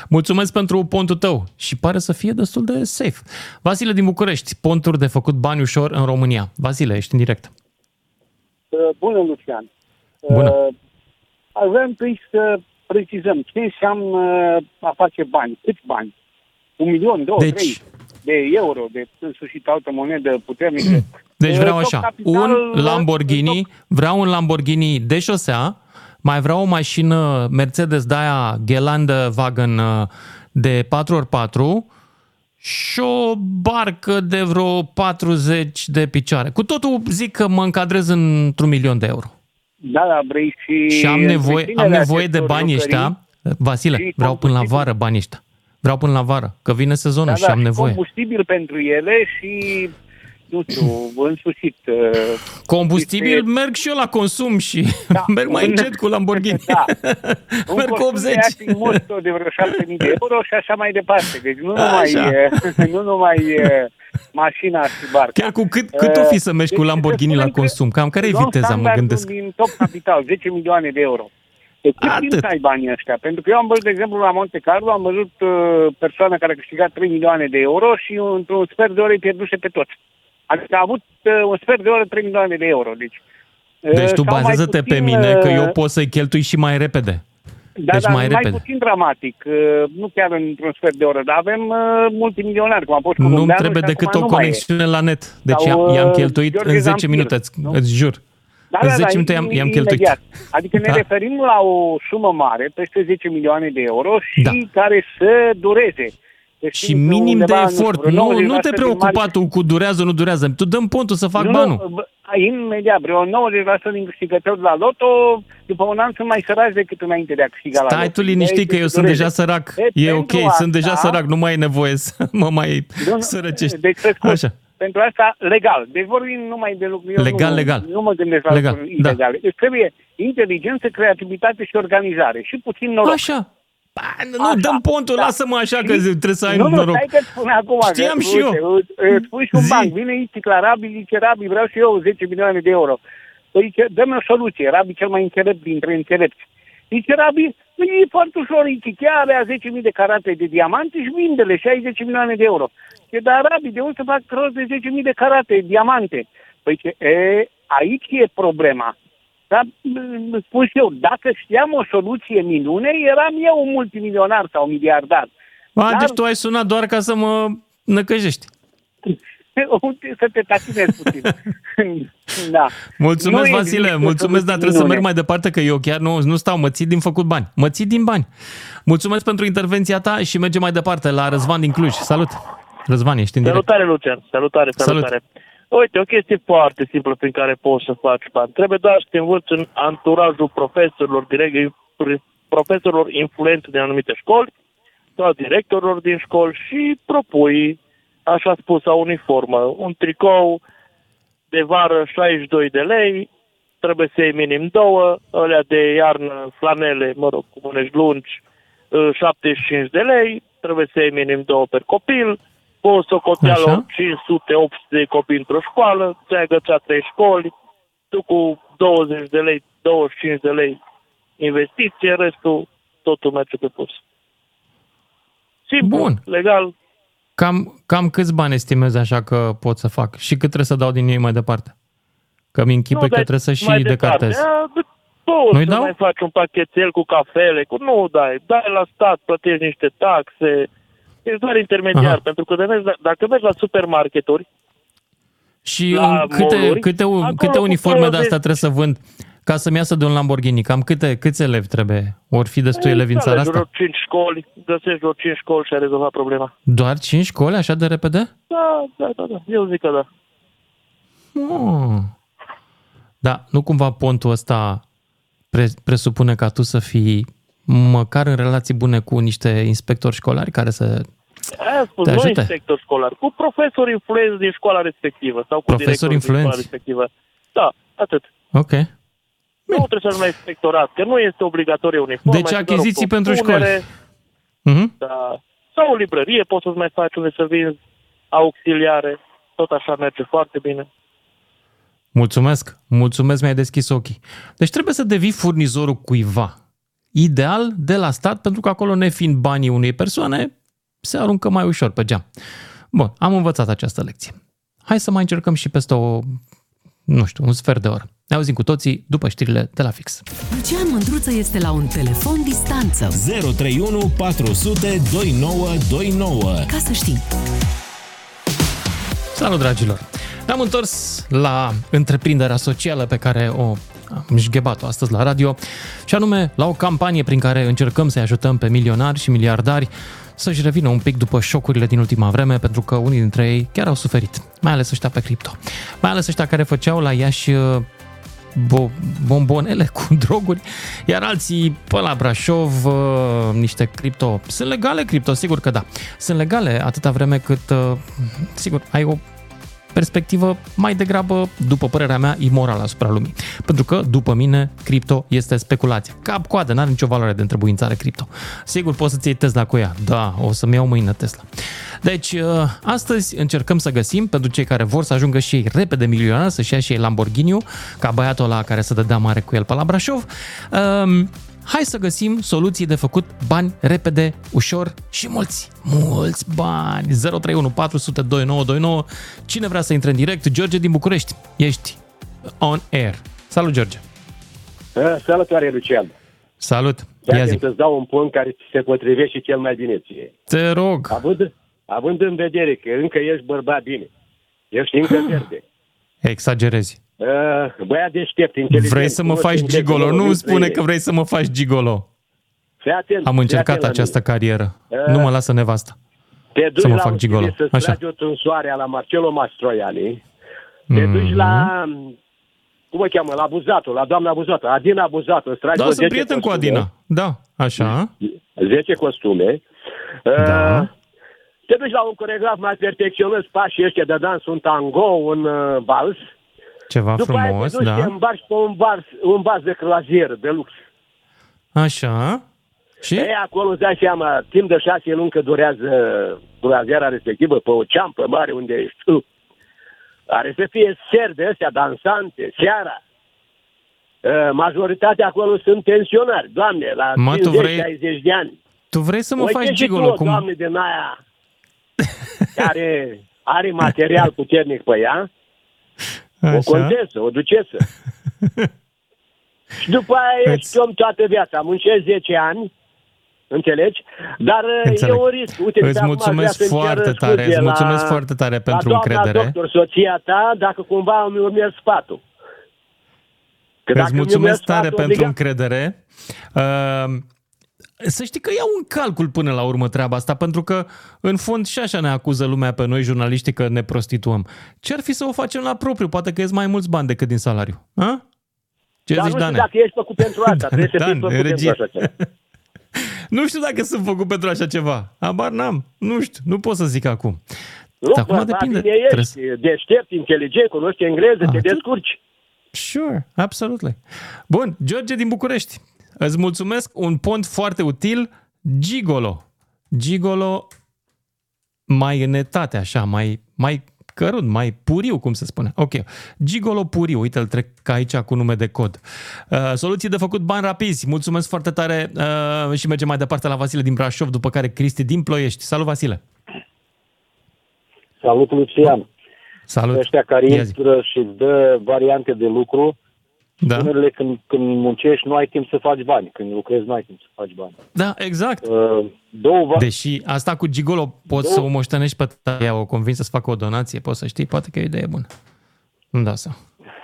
Mulțumesc pentru pontul tău și pare să fie destul de safe. Vasile din București, ponturi de făcut bani ușor în România. Vasile, ești în direct. Uh, Bună, Lucian. Bună. Uh, Aș vrea întâi să precizăm ce înseamnă a face bani. Câți bani? Un milion, două, Deci- trei de euro, de în sfârșit altă monedă puternică. *clears throat* Deci vreau Uh, top așa, capital, un Lamborghini, vreau un Lamborghini de șosea, mai vreau o mașină Mercedes de aia Gelandă Wagen uh, de 4x4 și o barcă de vreo 40 de picioare. Cu totul zic că mă încadrez într-un milion de euro. Da, da, vrei și... Și am nevoie, am întreținerea nevoie de acestor banii lucrării. ăștia. Vasile, și vreau până la vară banii ăștia. Vreau până la vară, că vine sezonul Da, și da, am nevoie. combustibil pentru ele și, nu știu, *clears throat* în sfârșit... uh, Combustibil, este- merg și eu la consum și *laughs* merg mai un- încet cu Lamborghini. *laughs* Da. *laughs* Un merg cu costum 80. de acting mosto de vreo 7.000 de euro și așa mai departe. Deci nu numai, Așa. e, nu numai e, mașina și barca. Chiar cu cât, cât o fi să mergi cu Deci, Lamborghini să la spunem că consum? Cam care e luăm viteza, mă standardul gândesc? din top capital, 10 milioane de euro. De cât timp să ai banii ăștia? Pentru că eu am văzut, de exemplu, la Monte Carlo, am văzut uh, persoană care a câștigat 3 milioane de euro și într-un sfert de ore îi pierduse pe toți. Adică a avut uh, un sfert de oră 3 milioane de euro. Deci, uh, Deci tu sau mai bazează-te pe puțin, mine că uh, eu pot să-i cheltui și mai repede. Da, deci dar mai mai, repede. puțin dramatic, uh, nu chiar într-un sfert de oră, dar avem uh, multimilionari, cum a fost Nu-mi Columbeanu trebuie și decât acum o nu mai e. conexiune la net. Deci Sau, i-am, i-am uh, cheltuit Gheorghe în 10 Zamfir, minute, îți, nu? îți jur. Da, în da, 10 da, minute i-am, i-am imediat. cheltuit. Adică ne Da. referim la o sumă mare, peste 10 milioane de euro și Da. care să dureze. Deci Și știm că minim de undeva, nu știu, efort. vreo Nu, 90% nu te din preocupa mari- tu cu durează, nu durează. Tu dăm pontul să fac nu, banul. bă, imediat, vreo 90% din câștigători la loto, după un an sunt mai săraci decât înainte de a câștiga la Stai loto. tu liniștit că eu sunt deja sărac. E ok, sunt deja sărac, nu mai e nevoie să *laughs* mă mai Nu, nu, sărăcești. Deci, pe scurt, Așa. pentru asta, legal. Deci vorbim numai de lucruri. eu Legal, nu, legal. Nu mă gândesc la Legal, lucruri da. ilegale. Deci trebuie inteligență, creativitate și organizare. Și puțin noroc. Așa. Nu, dăm pontul, lasă-mă așa că trebuie să ai Da. nu, nu, noroc. stai că spun acum. Știam că, și eu. uite, Îți spui și un Zi. banc. Vine Ițic la Rabi, zice Rabi, vreau și eu 10 milioane de euro. Păi zice, dă-mi o soluție. Rabi cel mai înțelept dintre înțelepți. Zice Rabi, "Păi, e foarte ușor, Ițic, ia avea 10.000 de carate de diamante și vinde-le și ai 10 milioane de euro. Zice, dar Rabi, de unde să fac rost de 10.000 de carate, diamante? Păi zice, e, aici e problema. Dar m- spun și eu, dacă știam o soluție minune, eram eu un multimilionar sau miliardar. A, Dar- deci tu ai sunat doar ca să mă năcăjești. Uite, să te tacinezi puțin. *laughs* da. Mulțumesc, Nu Vasile, există mulțumesc, dar soluții trebuie să minune. merg mai departe, că eu chiar nu, nu stau, mă țin din făcut bani. Mă țin din bani. Mulțumesc pentru intervenția ta și mergem mai departe la Răzvan din Cluj. Salut! Răzvan, ești în direct. Salutare, Lucian. Salutare, Salut. Salutare. Uite, o chestie foarte simplă prin care poți să faci bani. Trebuie doar să te învăți în anturajul profesorilor, direct, profesorilor influenți din anumite școli sau directorilor din școli și propui, așa spus, o uniformă. Un tricou de vară 62 de lei, trebuie să iei minim două, alea de iarnă, flanele, mă rog, cu mânești lungi, uh, 75 de lei, trebuie să iei minim două per copil, cu o socoteală Așa. 500-800 de copii într-o școală, ți-ai agățat trei școli, tu cu 20 de lei, 25 de lei investiție, restul totul merge pe pus. Simplu, Bun. legal, Cam, cam câți bani estimezi așa că pot să fac? Și cât trebuie să dau din ei mai departe? Că mi închipui că dai trebuie să și mai departe. decartez. A, d- Poți Nu-i să dau? mai faci un pachetel cu cafele, cu nu dai, dai la stat, plătești niște taxe, ești doar intermediar, Aha. pentru că de mergi, la- dacă mergi la supermarketuri, Și la în câte, mall-uri, câte, acolo câte cu uniforme de 20 astea trebuie să vând ca să-mi iasă de un Lamborghini? Cam câte, câți elevi trebuie? Or fi destui elevi în țara alegi vreo asta? 5 școli, găsești vreo 5 școli și ai rezolvat problema. Doar 5 școli așa de repede? Da, da, da, da, eu zic că da. Oh. Da, nu cumva pontul ăsta pre- presupune ca tu să fii măcar în relații bune cu niște inspectori școlari care să... Aia spus, Te nu ajute? inspector școlar, cu profesori influenți din școala respectivă sau cu Profesori directorul din școala influenți? respectivă. Da, atât. Ok. Nu trebuie să ajungi la inspectorat, că nu este obligatorie uniformă. Deci este doar o achiziții pentru propunere. școli. Mhm. Da. Sau o librărie poți să-ți mai faci unde să vinzi auxiliare. Tot așa merge foarte bine. Mulțumesc, mulțumesc, mi-ai deschis ochii. Deci trebuie să devii furnizorul cuiva. Ideal de la stat, pentru că acolo, nefiind banii unei persoane, se aruncă mai ușor pe geam. Bun, am învățat această lecție. Hai să mai încercăm și peste o, nu știu, un sfert de oră. Ne auzim cu toții după știrile de la fix. Lucian Mândruță este la un telefon distanță. 031 400 2929. Ca să știi. Salut, dragilor! Ne-am întors la întreprinderea socială pe care o am șghebat-o astăzi la radio și anume la o campanie prin care încercăm să-i ajutăm pe milionari și miliardari să-și revină un pic după șocurile din ultima vreme, pentru că unii dintre ei chiar au suferit, mai ales ăștia pe cripto. Mai ales ăștia care făceau la Iași uh, bo- bombonele cu *laughs* droguri, iar alții pe la Brașov uh, niște cripto. Sunt legale cripto, sigur că da. Sunt legale atâta vreme cât, uh, sigur, ai o perspectivă mai degrabă, după părerea mea, imorală asupra lumii. Pentru că, după mine, cripto este speculație. Cap coadă, n-are nicio valoare de întrebuințare cripto. Sigur, poți să-ți iei Tesla cu ea. Da, o să-mi iau mâine Tesla. Deci, uh, astăzi încercăm să găsim, pentru cei care vor să ajungă și ei repede milionari, să-și ia și ei Lamborghini, ca băiatul ăla care să dădea mare cu el pe la Brașov, um, hai să găsim soluții de făcut bani repede, ușor și mulți. Mulți bani. 031 400 2929. Cine vrea să intre în direct? George din București. Ești on air. Salut, George. Uh, Salutare, Lucian. Salut. Ia Ia zi. să-ți dau un punct care ți se potrivește cel mai bine ție. Te rog. Având, având în vedere că încă ești bărbat bine, ești încă *gasps* verde, Exagerezi. Uh, băiat deștept, inteligent. Vrei să mă cunoști faci în gigolo? Nu tehnologie, spune că vrei să mă faci gigolo. Fii atent, Am fii încercat atent la această carieră. Uh, Nu mă lasă nevasta. Te duci să mă la fac un gigolo. TV să-ți Așa. tragi o trânsoare la Marcelo Mastroianni, te Mhm. duci la, cum o cheamă, la Buzatul, la doamna Buzatul, Adina Buzatul, îți tragi Da, vreo sunt 10 prieten cu costume. Adina. Da, așa. 10 costume. Da. Uh, te duci la un coregraf mai perfecționist pașii ăștia de dans, un tango, un uh, vals. Ceva După frumos, aia te duci da. te îmbarci pe un vas, un vas de croazier, de lux. Așa. Și? E, acolo îți dai seama, timp de șase luni că durează croaziera respectivă pe o ceampă mare unde ești tu. Are să fie seri de astea dansante, seara. Uh, majoritatea acolo sunt pensionari, doamne, la Mă, tu 50-60 vrei- de ani. Tu vrei să mă Uite faci și gigolo? tu, o Cum... doamne din aia *laughs* care are material puternic pe ea, o Așa. contesă, o ducesă. *laughs* și după aia ești om toată viața, muncești 10 ani, înțelegi? Dar Înțeleg. e un risc. Uite, Îți de acum aș vrea mulțumesc să-mi cer foarte tare, scuze îți mulțumesc la- foarte tare la pentru doamna încredere. doctor, soția ta, dacă cumva îmi urmezi sfatul. Că dacă Îți îmi mulțumesc urmezi tare sfatul, pentru adică- încredere. Uh, să știi că iau în calcul până la urmă treaba asta, pentru că în fond și așa ne acuză lumea pe noi, jurnaliștii, că ne prostituăm. Ce ar fi să o facem la propriu? Poate că ies mai mulți bani decât din salariu. Ha? Ce Dar zici, nu știu Dane? dacă ești făcut pentru asta. *laughs* Trebuie să Dan, fii făcut pentru regie. așa ceva. *laughs* Nu știu dacă sunt făcut pentru așa ceva. Abar n-am. Nu știu. Nu pot să zic acum. Nu, Dar acum bărbat depinde. bine ești, deștept, inteligent, cunoști engleză, te descurci. Sure, absolutely. Bun, George din București. Îți mulțumesc, un pont foarte util, Gigolo. Gigolo mai în etate, așa, mai, mai cărunt, mai puriu, cum se spune. Ok, Gigolo puriu, uite, îl trec aici cu nume de cod. Uh, soluții de făcut bani rapizi, mulțumesc foarte tare uh, și mergem mai departe la Vasile din Brașov, după care Cristi din Ploiești. Salut, Vasile! Salut, Lucian. Salut! Ăștia care Ia zi. intră și dă variante de lucru, Da. unele când, când muncești nu ai timp să faci bani, când lucrezi nu ai timp să faci bani. Da, exact. Uh, două va- Deși asta cu Gigolo poți să o moștenești pe taia, o convins să-ți facă o donație, poți să știi, poate că e o idee bună. Nu dau seama.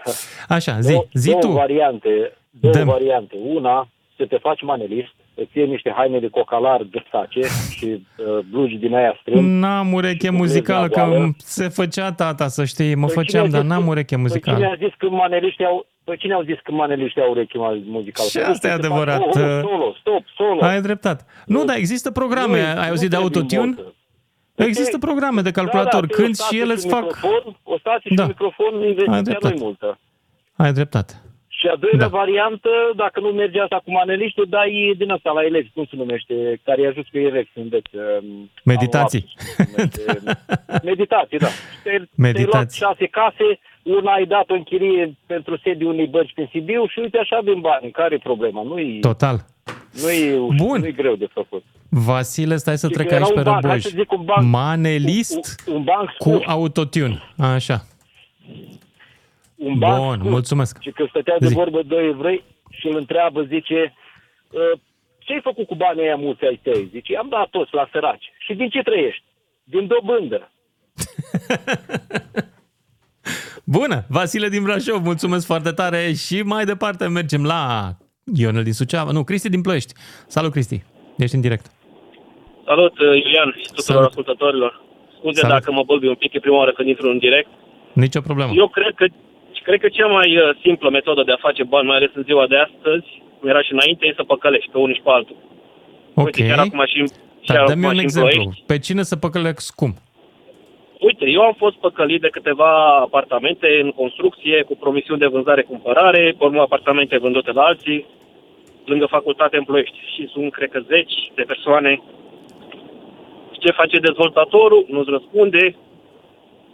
*laughs* Așa, zi, două, zi două tu. variante. Două Dăm. variante. Una, să te faci manelist, îți iei niște haine de cocalar de sace și uh, blugi din aia strâmb. N-am ureche muzicală, că goală. îmi se făcea tata, să știi, mă Păi făceam, cine a dar zis n-am că- ureche Păi cine muzicală. a zis că maneliștii au... Păi cine au zis că maneliștii au ureche muzicală? Și Păi asta e să te faci- adevărat. Oh, oh, Solo, stop, solo. Ai dreptate. Nu, dar există programe, Nu, ai nu auzit de trebuie autotune? multă. Există programe de calculator, Da, da, când o și ele stație îți și fac... Microfon, o stație Da. și microfon, Ai investiția dreptate. nu multă. Ai dreptate. Și a doilea Da. da. variantă, dacă nu merge asta cu maneliștul, dai din asta la elevi, cum se numește, care i-a ajuns pe Irex, înveți. um, Meditații. *laughs* Meditații, da. Te-ai, te-ai luat Meditații. șase case, una ai dat-o în chirie pentru sediul unei bărci pe Sibiu și uite așa din bani. Care e problema? Nu-i, Total. nu-i, Bun. nu-i greu de făcut. Vasile, stai să Și trec că era aici pe un banc, hai răboj. să zic un banc- Manelist Un, un banc cu scurt, autotune. Așa. un banc Bun, scurt. mulțumesc. Și când stătea de Zi. vorbă doi evrei și îl întreabă, zice, "Uh, ce-ai făcut cu banii aia mulți ai tăi? Zice, am dat toți la săraci. Și din ce trăiești? Din dobândă. *laughs* Bună! Vasile din Brașov, mulțumesc foarte tare și mai departe mergem la Ionel din Suceava. Nu, Cristi din Ploiești. Salut, Cristi. Ești în direct. Salut, uh, Iulian și tuturor Salut. ascultătorilor. Scuze Salut. dacă mă bălbi un pic, e prima oară când intru în direct. Nicio problemă. Eu cred că, cred că cea mai uh, simplă metodă de a face bani, mai ales în ziua de astăzi, cum era și înainte, e să păcălești pe unul și pe altul. Ok. Uite, chiar acum și, și Dar acum dă-mi un și în exemplu. Ploiești. Pe cine să păcălesc cum? Uite, eu am fost păcălit de câteva apartamente în construcție cu promisiuni de vânzare-cumpărare, pe urmă apartamente vândute la alții, lângă facultate în Ploiești. Și sunt, cred că, zeci de persoane. Și ce face dezvoltatorul? Nu-ți răspunde,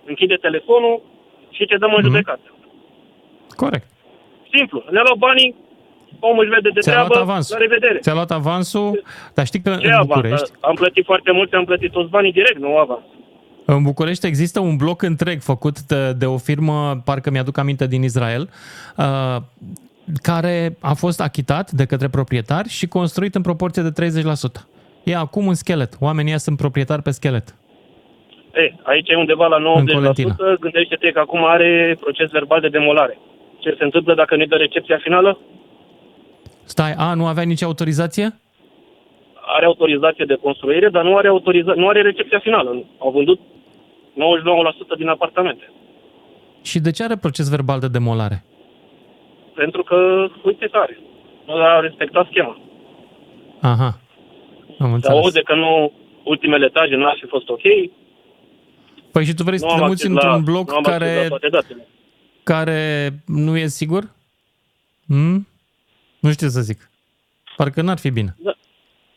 închide telefonul și te dăm în Mhm. judecată. Corect. Simplu. Ne-a luat banii, omul își vede de Ți-a luat treabă, avansul. la revedere. Ți-a luat avansul, dar știi că Ce în avans? București, Am plătit foarte mult, am plătit toți banii direct, nu avans. În București există un bloc întreg făcut de, de o firmă, parcă mi-aduc aminte, din Israel, uh, care a fost achitat de către proprietari și construit în proporție de 30%. E acum un schelet. Oamenii ăia sunt proprietari pe schelet. E, aici e undeva la În Colentina. 90%. Gândește-te că acum are proces verbal de demolare. Ce se întâmplă dacă nu-i dă recepția finală? Stai, a, nu avea nici autorizație? Are autorizație de construire, dar nu are, autoriza- nu are recepția finală. Au vândut 99% din apartamente. Și de ce are proces verbal de demolare? Pentru că, uite care, nu a respectat schema. Aha, am Se înțeles. aude că nu, ultimele etaje nu ar fi fost ok. Păi și tu vrei să nu te am muți acces într-un la, bloc nu am acces care, la toate datele. care nu e sigur? Hmm? Nu știu ce să zic. Parcă n-ar fi bine. Da,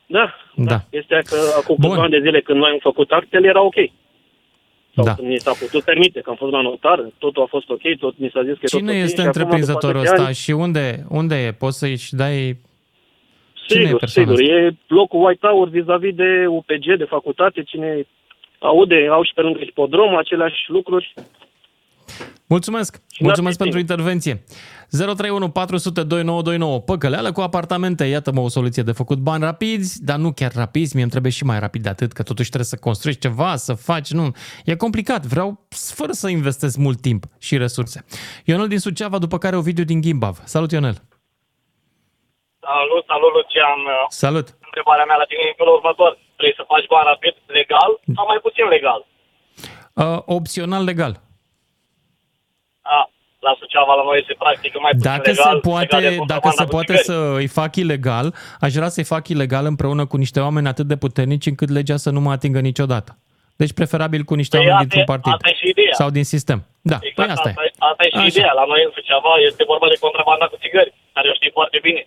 da. Da. Este că acum Bun. câțiva ani de zile când noi am făcut actele era ok. Sau Da. când ni s-a putut permite, că am fost la notar, totul a fost ok, tot mi s-a zis că e tot Cine ok este și acum, întreprinzătorul după atâția ăsta și unde, unde e? Poți să-și dai... Cine e Sigur, persoana sigur. asta? E blocul White Tower vis-a-vis de UPG, de facultate, cine aude, au și pe lângă hipodrom aceleași lucruri. Mulțumesc! n-ar Mulțumesc fi pentru bine. intervenție. 031 400 2929. Păcăleală cu apartamente. Iată-mă o soluție de făcut bani rapizi, dar nu chiar rapizi. Mie îmi trebuie și mai rapid de atât, că totuși trebuie să construiești ceva, să faci. Nu, e complicat. Vreau fără să investesc mult timp și resurse. Ionel din Suceava, după care Ovidiu din Gimbav. Salut, Ionel! Salut, salut, Lucian. Salut! Întrebarea mea la tine e în felul următor. Vrei să faci bani rapid, legal sau mai puțin legal? Uh, opțional legal. A, la Suceava la noi se practică mai puțin Dacă legal. se poate, legal de dacă se contrabanda cu poate țigări. să îi fac ilegal, aș vrea să-i fac ilegal împreună cu niște oameni atât de puternici încât legea să nu mă atingă niciodată. Deci preferabil cu niște Păi oameni asta e- dintr-un partid asta e și ideea. sau din sistem. Da, Exact, păi asta, asta, e. e, asta e și Așa. ideea. La noi în Suceava este vorba de contrabanda cu țigări, care o știi foarte bine.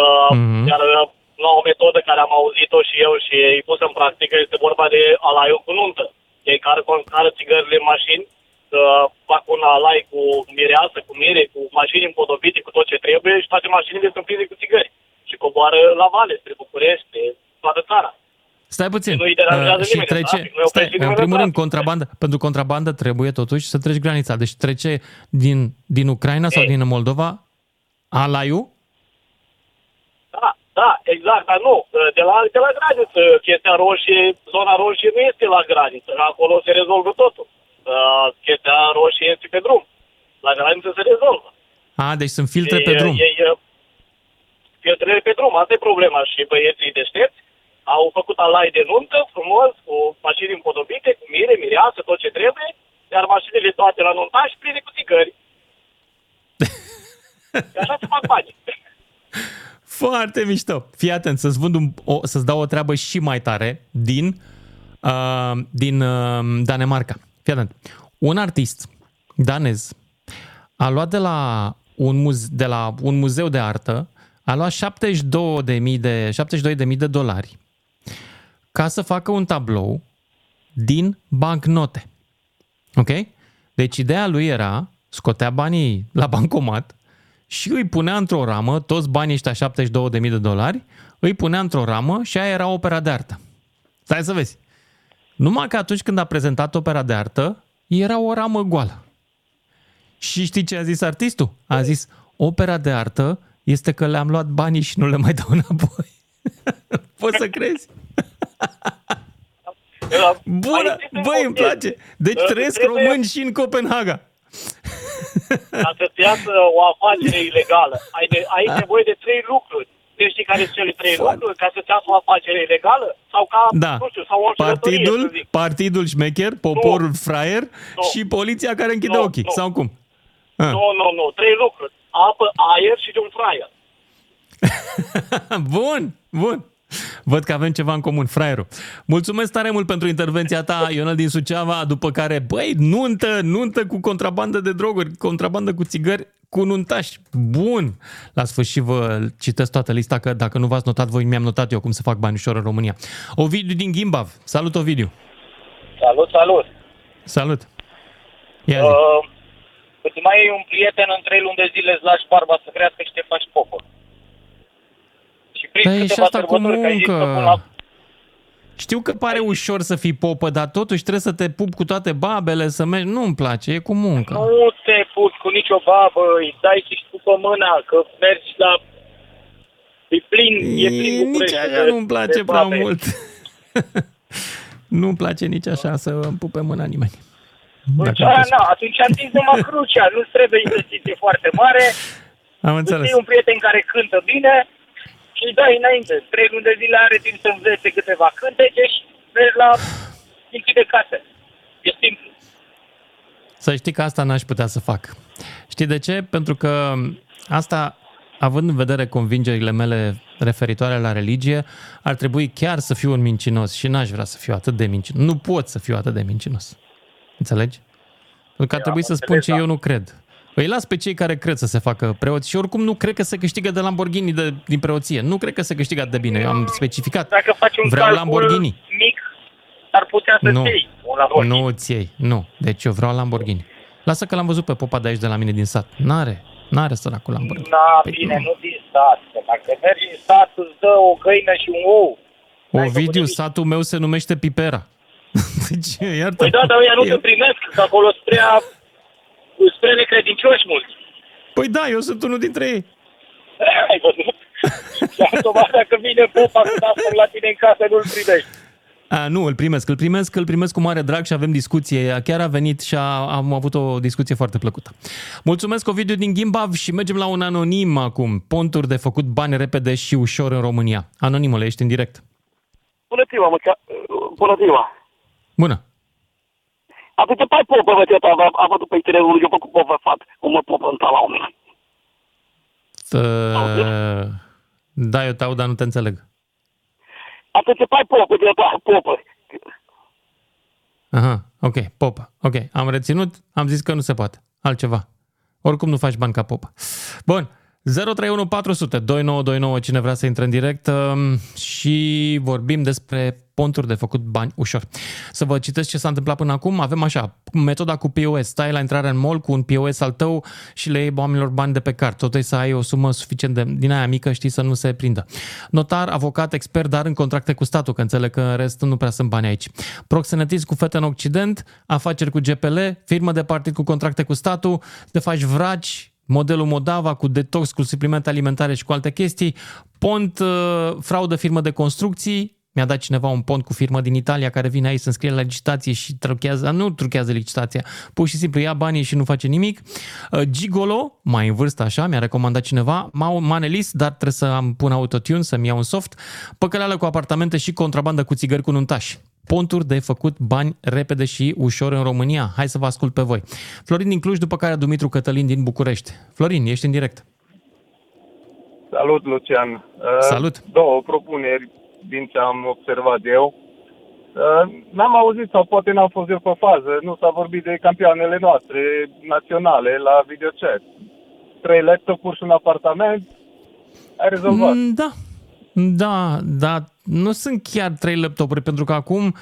Uh, Mhm. Iar uh, noua metodă care am auzit-o și eu și e pusă în practică este vorba de alaiu cu nuntă. Ei care care țigările în mașini, uh, fac un alai cu mireasă, cu mire, cu mașini împodobite, cu tot ce trebuie și toate mașinile sunt pline cu țigări. Și coboară la vale, spre București, spre toată țara. Stai puțin. Nu-i deranjează Uh, și nimeni în trece, trafic, nu-i stai, oprește în nimeni primul în rând, contrabandă. Pentru contrabandă trebuie totuși să treci granița. Deci trece din, din Ucraina sau din Moldova alaiu? Da, da, exact, dar nu. De la, de la graniță, chestia roșie, zona roșie nu este la graniță. Acolo se rezolvă totul. Uh, chestia roșie este pe drum. La graniță se rezolvă. A, deci sunt filtre pe Ei, drum. Ei, uh, filtrele pe drum, asta e problema. Și băieții deștepți au făcut alai de nuntă, frumos, cu mașini împodobite, cu mire, mireasă, tot ce trebuie, iar mașinile toate la nuntași pline cu țigări. *laughs* Și așa se fac bani. Foarte mișto. Fii atent, să-ți, vând un, o, să-ți dau o treabă și mai tare din, uh, din uh, Danemarca. Fii atent. Un artist danez a luat de la un muz- de la un muzeu de artă, a luat 72.000 de, 72.000 de dolari ca să facă un tablou din bancnote. Ok? Deci ideea lui era, scotea banii la bancomat și îi punea într-o ramă, toți banii ăștia 72.000 de dolari, îi punea într-o ramă și aia era opera de artă. Stai să vezi. Numai că atunci când a prezentat opera de artă, era o ramă goală. Și știi ce a zis artistul? A zis, opera de artă este că le-am luat banii și nu le mai dau înapoi. *laughs* Poți să crezi? *laughs* Bună! Băi, îmi place! Deci trăiesc Trebuie- români și în Copenhaga. Ca să-ți iasă o afacere ilegală, ai, de, ai nevoie de trei lucruri. Deci știi care sunt cele trei lucruri? Ca să-ți iasă o afacere ilegală? Sau ca, Da. nu știu, sau o înșelătorie, să Partidul, zic. partidul șmecher, poporul fraier și poliția care închide Nu, ochii. nu. Sau cum? Ah. Nu, nu, nu. Trei lucruri. Apă, aer și de un fraier. *laughs* Bun, bun. Văd că avem ceva în comun, fraierul. Mulțumesc tare mult pentru intervenția ta, Ionel din Suceava, după care, băi, nuntă, nuntă cu contrabandă de droguri, contrabandă cu țigări, cu nuntași. Bun! La sfârșit vă citesc toată lista, că dacă nu v-ați notat voi, mi-am notat eu cum să fac bani ușor în România. Ovidiu din Gimbav. Salut, Ovidiu. Salut, salut! Salut. Ia zi. Uh, îți mai ai un prieten în trei luni de zile îți lași barba să crească și te faci popă. Și prin Păi e și câteva asta cu sărbători, că ai zis că muncă. până la Știu că pare ușor să fii popă, dar totuși trebuie să te pup cu toate babele, să mergi. Nu-mi place, e cu muncă. Nu te puți cu nicio babă, îi dai și după mâna, că mergi la... E plin, e plin Nici Bucureștiul așa de- nu-mi place de prea babe. mult. *laughs* Nu-mi place nici așa să îmi pupe mâna nimeni. Deci, Dacă aia, am na, atunci am zis numai crucea, nu trebuie investiție foarte mare. Am Îți înțeles. iei un prieten care cântă bine și îi dai înainte. Trei luni de zile are timp să învețe câteva cântece și mergi la închide case. E simplu. Să știi că asta n-aș putea să fac. Știi de ce? Pentru că asta, având în vedere convingerile mele referitoare la religie, ar trebui chiar să fiu un mincinos și n-aș vrea să fiu atât de mincinos. Nu pot să fiu atât de mincinos. Înțelegi? Pentru că ar trebui să spun ce eu nu cred. Îi las pe cei care cred să se facă preoți și oricum nu cred că se câștigă de Lamborghini de, din preoție. Nu cred că se câștigă atât de bine. Eu am specificat. Dacă faci un Vreau calcul Lamborghini. mic, ar putea să Nu. iei un Lamborghini. Nu îți iei, nu. Deci eu vreau Lamborghini. Lasă că l-am văzut pe popa de aici de la mine din sat. N-are, n-are săracul Lamborghini. Na, Păi bine, nu. nu din sat. că Dacă mergi în sat, îți dă o găină și un ou. Ovidiu, satul meu se numește Pipera. *laughs* Deci, iartă Păi da, dar ăia nu te primesc, că acolo spre, a, spre necredincioși mulți. Păi da, eu sunt unul dintre ei. Ai văzut? Și automat dacă vine popa cu nasul la tine în casă, nu-l primești. A, nu, îl primesc, îl primesc, îl primesc cu mare drag și avem discuție. Chiar a venit și a, am avut o discuție foarte plăcută. Mulțumesc, Ovidiu din Gimbav și mergem la un anonim acum. Ponturi de făcut bani repede și ușor în România. Anonimule, ești în direct. Bună ziua, mă, cea... Bună ziua. Bună. Atunci ce pai popă, mă, ce am, am văzut pe internet, eu făcut popă fat, cum mă popă în la oameni. Uh, da, eu te aud, dar nu te înțeleg. Atunci ce pai popă, de la popă. Aha, ok, popă. Ok, am reținut, am zis că nu se poate. Altceva. Oricum nu faci bani ca popă. Bun, 031 400 2929, cine vrea să intre în direct um, și vorbim despre ponturi de făcut bani ușor. Să vă citesc ce s-a întâmplat până acum. Avem așa, metoda cu POS. Stai la intrarea în mall cu un POS al tău și le iei oamenilor bani de pe card. Totuși să ai o sumă suficient de, din aia mică, știi, să nu se prindă. Notar, avocat, expert, dar în contracte cu statul, că înțeleg că în rest nu prea sunt bani aici. Proxenetism cu fete în Occident, afaceri cu GPL, firmă de partid cu contracte cu statul, te faci vraci, modelul Modava cu detox, cu suplimente alimentare și cu alte chestii, pont, uh, fraudă firmă de construcții, mi-a dat cineva un pont cu firmă din Italia care vine aici să înscrie la licitație și truchează, nu truchează licitația, pur și simplu ia banii și nu face nimic. Uh, Gigolo, mai în vârstă așa, mi-a recomandat cineva, Mau- Manelis, dar trebuie să am pun autotune, să-mi iau un soft, păcăleală cu apartamente și contrabandă cu țigări cu nuntași. Ponturi de făcut bani repede și ușor în România. Hai să vă ascult pe voi. Florin din Cluj, după care Dumitru Cătălin din București. Florin, ești în direct. Salut, Lucian. Uh, Salut. Două propuneri din ce am observat eu. Uh, N-am auzit sau poate n-am fost eu pe fază. Nu s-a vorbit de campioanele noastre naționale la videochat. trei laptopuri și un apartament, ai rezolvat. Mm, Da, da, da, nu sunt chiar trei laptopuri, pentru că acum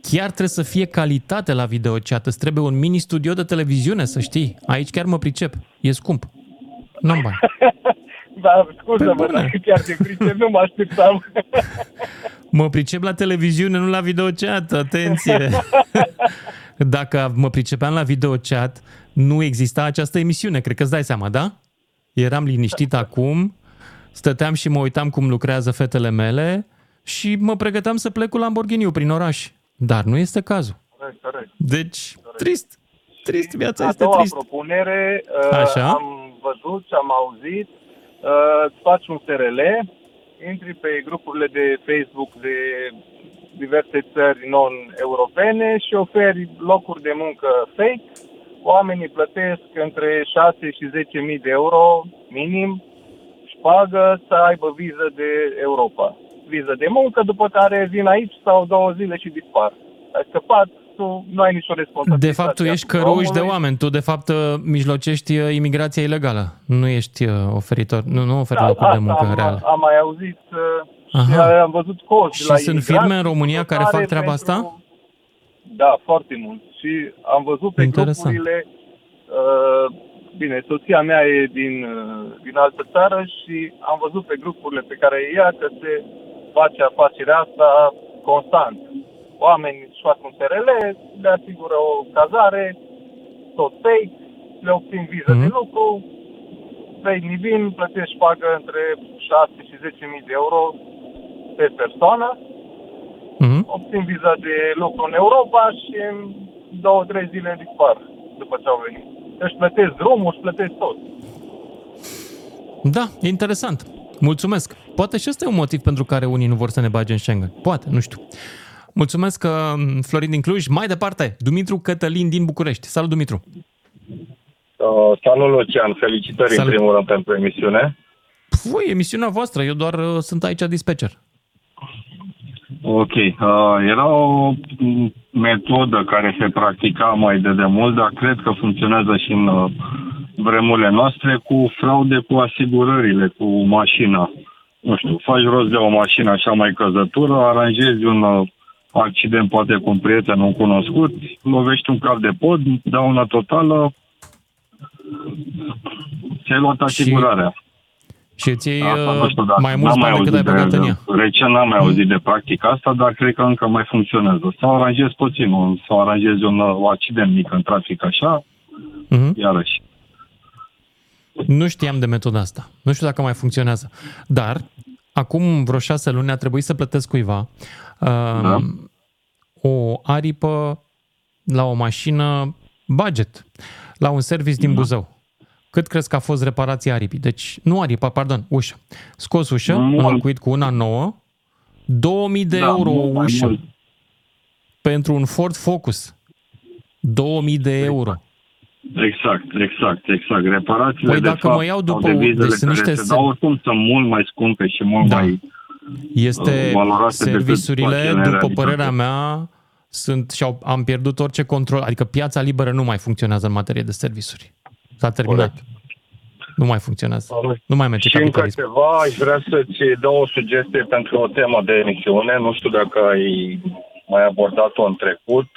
chiar trebuie să fie calitate la videochat. Îți trebuie un mini studio de televiziune, să știi. Aici chiar mă pricep. E scump. Nu-am bani. *laughs* Da, scuză-mă, bune. dacă chiar te pricep, nu mă așteptam. *laughs* Mă pricep la televiziune, nu la videochat. Atenție! *laughs* Dacă mă pricepeam la videochat, nu exista această emisiune. Cred că îți dai seama, da? Eram liniștit acum, stăteam și mă uitam cum lucrează fetele mele și mă pregăteam să plec cu Lamborghini prin oraș. Dar nu este cazul. Corect, corect. Deci, trist. Trist, viața A este doua trist. propunere, uh, Așa. am văzut și am auzit, uh, îți faci un SRL, intri pe grupurile de Facebook de diverse țări non-europene și oferi locuri de muncă fake. Oamenii plătesc între 6 și 10 mii de euro minim și șpagă să aibă viză de Europa. Viză de muncă, după care vin aici sau două zile și dispar. Ai scăpat, tu nu ai nicio responsabilitate. De fapt, tu ești căruș de oameni. Tu, de fapt, uh, mijlocești uh, imigrația ilegală. Nu ești uh, oferitor, nu, nu oferi Da, locuri de asta muncă am, real. am mai auzit uh, și Aha. am văzut cozi Și la sunt imigranți, firme în România care fac votare treaba pentru- asta? Da, foarte mult. Și am văzut pe Interesant. grupurile, uh, bine, soția mea e din, uh, din altă țară și am văzut pe grupurile pe care ea că se face afacerea asta constant. Oameni își fac un SRL, le asigură o cazare, tot fake, le obțin viză Mhm. de lucru, străinii vin, plătești șpagă între 6 și 10 mii de euro pe persoană, Mhm. obțin viza de lucru în Europa și în două, trei zile dispar după ce au venit. Își plătesc drumul, își plătesc tot. Da, e interesant. Mulțumesc. Poate și ăsta e un motiv pentru care unii nu vor să ne bage în Schengen. Poate, nu știu. Mulțumesc, uh, Florin din Cluj. Mai departe, Dumitru Cătălin din București. Salut, Dumitru. Uh, salut, Lucian. Felicitări Salut. în primul rând pentru emisiune. Voi, emisiunea voastră. Eu doar uh, sunt aici dispecer. Ok. Uh, era o m, metodă care se practica mai de demult, dar cred că funcționează și în uh, vremurile noastre cu fraude cu asigurările, cu mașina. Nu știu, faci rost de o mașină așa mai căzătură, aranjezi un uh, accident poate cu un prieten un cunoscut, lovești un cap de pod, dauna totală, ți-ai luat asigurarea. Și îți iei Asta uh, nu știu, dar mai mulți n-am bani decât ai auzit băgat de- în ea. Recent n-am mai auzit de practica asta, dar cred că încă mai funcționează. Sau aranjezi puțin, un- sau aranjezi un uh, accident mic în trafic așa, Mhm. iarăși. Nu știam de metoda asta. Nu știu dacă mai funcționează. Dar, acum vreo șase luni a trebuit să plătesc cuiva uh, Da. o aripă la o mașină budget, la un service din Buzău. Cât crezi că a fost reparația aripii? Deci, nu aripa, pardon, ușă. Scos ușă, Mult. înlocuit cu una nouă, 2000 de Da, euro mult o mai ușă. mult. Pentru un Ford Focus. 2000 de euro. Exact, exact, exact. Reparațiile Păi de dacă fapt, mă iau după- sau devizele deci sunt care niște se se- dau oricum sunt mult mai scumpe și mult Da. mai Este uh, valoroase decât serviciurile, facele în după realitate. părerea mea, sunt și au, am pierdut orice control. Adică piața liberă nu mai funcționează în materie de servisuri. S-a terminat. Nu mai funcționează. Nu mai merge Și încă capitalism. ceva, aș vrea să-ți dau o sugestie pentru o temă de emisiune. Nu știu dacă ai mai abordat-o în trecut.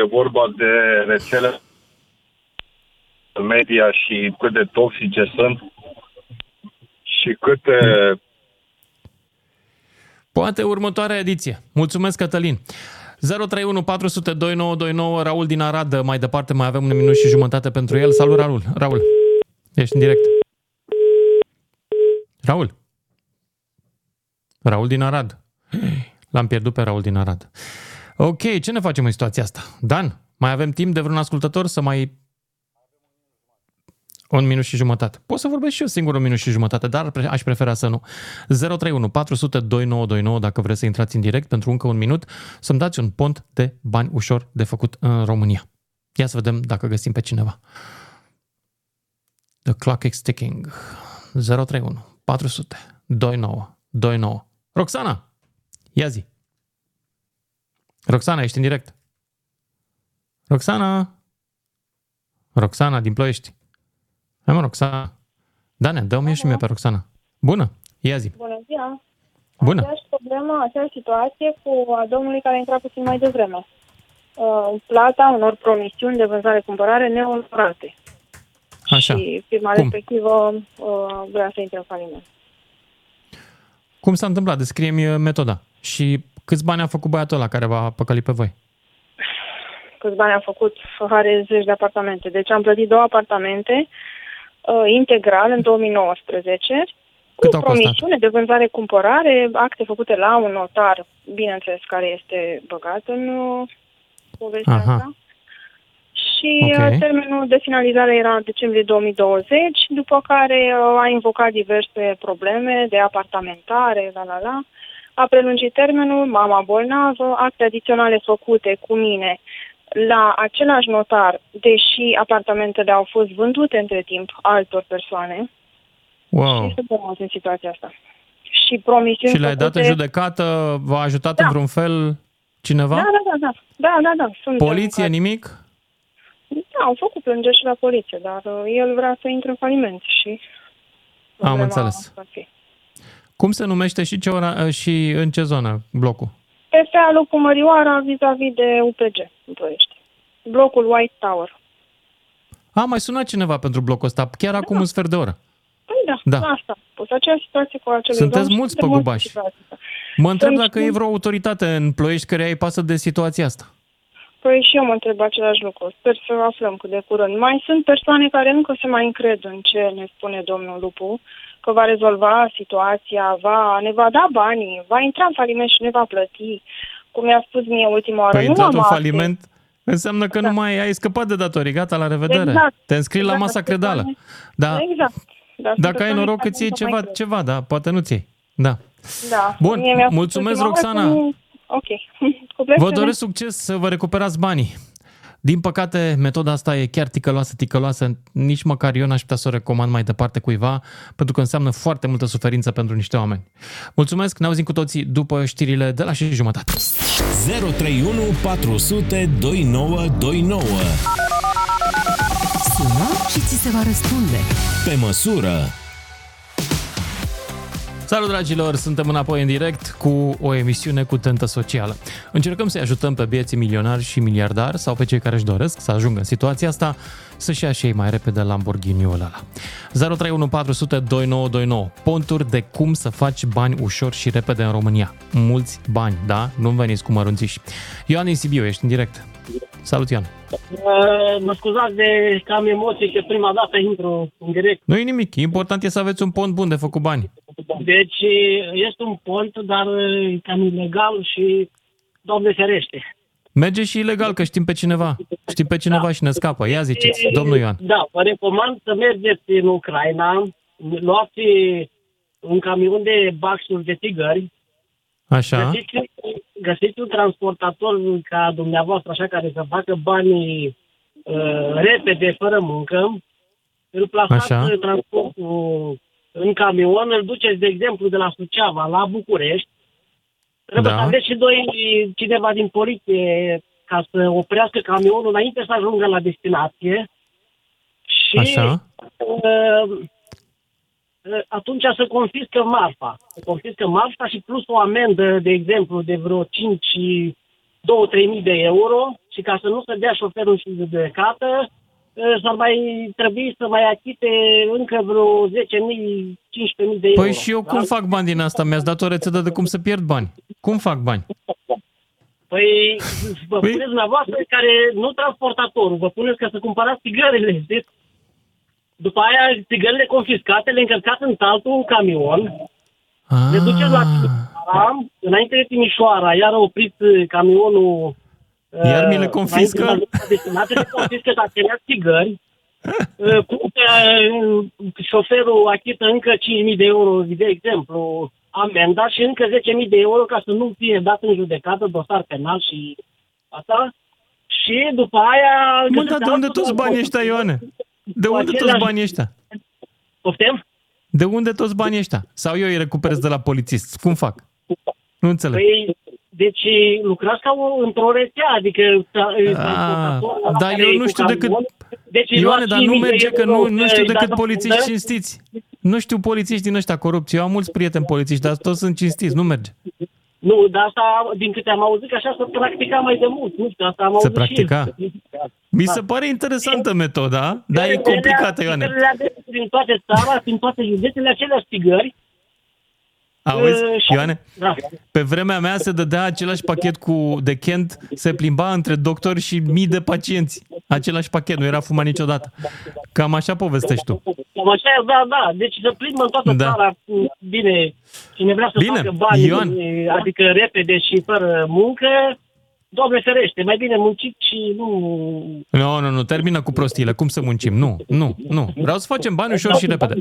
E vorba de rețele media și cât de toxice sunt și câte... Poate următoarea ediție. Mulțumesc, Cătălin. 031 400 2929, Raul din Arad, mai departe mai avem un minut și jumătate pentru el. Salut, Raul. Raul, ești în direct. Raul. Raul din Arad. L-am pierdut pe Raul din Arad. Ok, ce ne facem în situația asta? Dan, mai avem timp de vreun ascultător să mai... Un minut și jumătate. Pot să vorbesc și eu singur un minut și jumătate, dar pre- aș prefera să nu. 031 400 2929 dacă vreți să intrați în direct pentru încă un minut, să-mi dați un pont de bani ușor de făcut în România. Ia să vedem dacă găsim pe cineva. The clock is ticking. 031 400 2929. Roxana! Ia zi! Roxana, ești în direct. Roxana! Roxana din Ploiești. Hai mă, Roxana. Dane, dă-mi și mie pe Roxana. Bună, ia zi. Bună ziua! Bună. Aceeași problemă, aceeași situație cu a domnului care a intrat puțin mai devreme. Uh, plata unor promisiuni de vânzare-cumpărare neonorate. Așa. Și firma Cum? respectivă uh, vrea să intre în faliment. Cum s-a întâmplat? Descrie-mi uh, metoda. Și câți bani a făcut băiatul ăla care v-a păcălit pe voi? Câți bani a făcut? Are zeci de apartamente. Deci am plătit două apartamente uh, integral în 2019 Cât cu au costat? promisiune de vânzare-cumpărare, acte făcute la un notar, bineînțeles, care este băgat în uh, povestea Aha. asta. Și Ok. uh, termenul de finalizare era în decembrie 2020, după care uh, a invocat diverse probleme de apartamentare, la la la. A prelungit termenul, mama bolnavă, acte adiționale făcute cu mine la același notar, deși apartamentele au fost vândute între timp altor persoane. Wow. Și suntem în situația asta. Și promisiuni Și le-ai dat în făcute- judecată? V-a ajutat Da. în vreun fel cineva? Da, da, da, da. Da, da, da. Sunt Poliție, nimic? Da, au făcut plângeri și la poliție, dar uh, el vrea să intre în faliment și... Am problema înțeles. va fi. Cum se numește și, ce ora, și în ce zonă blocul? Pe fealul cu Mărioara vis-a-vis de UPG în Ploiești. Blocul White Tower. A, mai sunat cineva pentru blocul ăsta, chiar acum un sfert de oră. Păi da, Da. da. asta. Pus aceeași situație cu acel Sunteți domn și mulți suntem mulți păgubași. în situația asta. Mă întreb Sunt dacă e vreo autoritate în Ploiești care îi pasă de situația asta. Păi și eu mă întreb același lucru. Sper să aflăm cât de curând. Mai sunt persoane care încă se mai încred în ce ne spune domnul Lupu, că va rezolva situația, va, ne va da banii, va intra în faliment și ne va plăti. Cum mi-a spus mie ultima oară, Păi nu intrat am în alte. faliment înseamnă că nu mai ai scăpat de datorii, gata, la revedere. Exact. Te înscrii la Exact, masa asta credală. spune. Da. Exact. Dar sunt Dacă ai persoane noroc care îți iei încă mai ceva, cred. ceva, da, poate nu ți iei. Da. Da. Bun, Mie mi-a spus mulțumesc, ultima oară Roxana. că nu- Ok. *laughs* Cu plăcere. Vă doresc succes să vă recuperați banii. Din păcate, metoda asta e chiar ticăloasă, ticăloasă. Nici măcar eu n-aș putea să o recomand mai departe cuiva, pentru că înseamnă foarte multă suferință pentru niște oameni. Mulțumesc, ne auzim cu toții după știrile de la și jumătate. 031 400 2929. Sună și ți se va răspunde. Pe măsură. Salut dragilor, suntem înapoi în direct cu o emisiune cu tentă socială. Încercăm să-i ajutăm pe bieții milionari și miliardari sau pe cei care își doresc să ajungă în situația asta să-și ia și ei mai repede Lamborghini-ul ăla. 031 400 2929. Ponturi de cum să faci bani ușor și repede în România. Mulți bani, da? Nu veniți cu mărunțiși. Ioan din Sibiu, ești în direct. Salut, Ioan. Uh, Mă scuzați de că am emoții, că prima dată intru în direct. Nu e nimic, important e să aveți un pont bun de făcut bani. Deci este un pont, dar e cam ilegal și Doamne ferește. Merge și ilegal, că știm pe cineva. Știm pe cineva și ne scapă. Ia ziceți, domnul Ioan. Da, vă recomand să mergeți în Ucraina, luați un camion de baxuri de tigări, Așa. găsiți, găsiți un transportator ca dumneavoastră, așa, care să facă banii uh, repede, fără muncă, îl plasați Așa. transportul în camion, îl duceți, de exemplu, de la Suceava la București, trebuie Da. să aveți și doi, cineva din poliție ca să oprească camionul înainte să ajungă la destinație și Așa. uh, uh, atunci să confiscă marfa. Să confiscă marfa și plus o amendă, de exemplu, de vreo 5 și 2-3 mii de euro și ca să nu se dea șoferul și judecată, uh, s-ar mai trebui să mai achite încă vreo 10.000, 15.000 de euro. Păi și eu cum fac bani din asta? Mi-ați dat o rețetă de cum să pierd bani. Cum fac bani? Păi vă puneți dumneavoastră care, nu transportatorul, vă puneți ca să cumpărați țigările, știți? După aia, țigările confiscate, le încărcați în altul un camion, le duceți la Timișoara, înainte de Timișoara, iar oprit uh, camionul Iar mi le uh, confiscă? înainte de la destinație, le confiscă acelea țigări, *laughs* uh, cum că uh, șoferul achită încă 5.000 de euro, de exemplu, amenda și încă 10.000 de euro ca să nu fie dat în judecată dosar penal și asta. Și după aia... Mă, dar de unde toți banii ăștia, Ioane? De unde toți banii ăștia? Poftim? De unde toți banii ăștia? Sau eu îi recuperez de la polițist? Cum fac? Nu înțeleg. Păi, deci lucrați ca o, într-o rețea, adică... Ah, dar eu nu știu decât... Deci Ioane, dar nu merge că nu, nu știu decât polițiști cinstiți. cinstiți. Nu știu polițiști din ăștia corupți. Eu am mulți prieteni polițiști, dar toți sunt cinstiți. Nu merge. Nu, dar asta, din câte am auzit, că așa se practica mai de mult. Nu știu, asta am Se auzit practica? și eu. Mi Da. se pare interesantă metoda, dar e complicată, Ioane. Țigările adese Din toate țara, din toate județele, aceleași țigări. Auzi, Uh, și- Ioane? Da. Pe vremea mea se dădea același pachet cu de Kent, se plimba între doctori și mii de pacienți. Același pachet, nu era fumat niciodată. Cam așa povestești tu. Cam așa, e, da, da. Deci se plimbă în toată Da. țara. Bine, cine vrea să Bine, facă bani, Ioan. adică repede și fără muncă, Doamne ferește, mai bine muncit și nu... Nu, nu, nu, termină cu prostiile. Cum să muncim? Nu, nu, nu. Vreau să facem bani ușor și repede.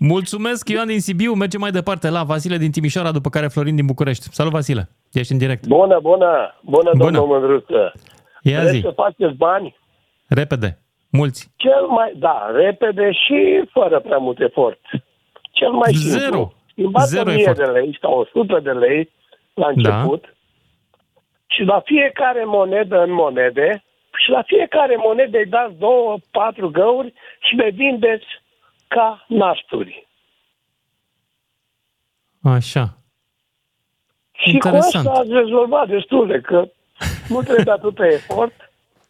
Mulțumesc, Ioan din Sibiu. Mergem mai departe la Vasile din Timișoara, după care Florin din București. Salut, Vasile. Ești în direct. Bună, bună, bună, Bună. domnul Mândruță. Ia Vreți zi. să faceți bani? Repede. Mulți. Cel mai, da, repede și fără prea mult efort. Cel mai simplu. Zero. Schimbați Zero 1000 efort. de lei sau 100 de lei la început da. Și la fiecare monedă în monede și la fiecare monedă îi dați două, patru găuri și le vindeți ca nasturi. Așa. Și Interesant. cu asta ați rezolvat destule, că nu trebuie atâta efort.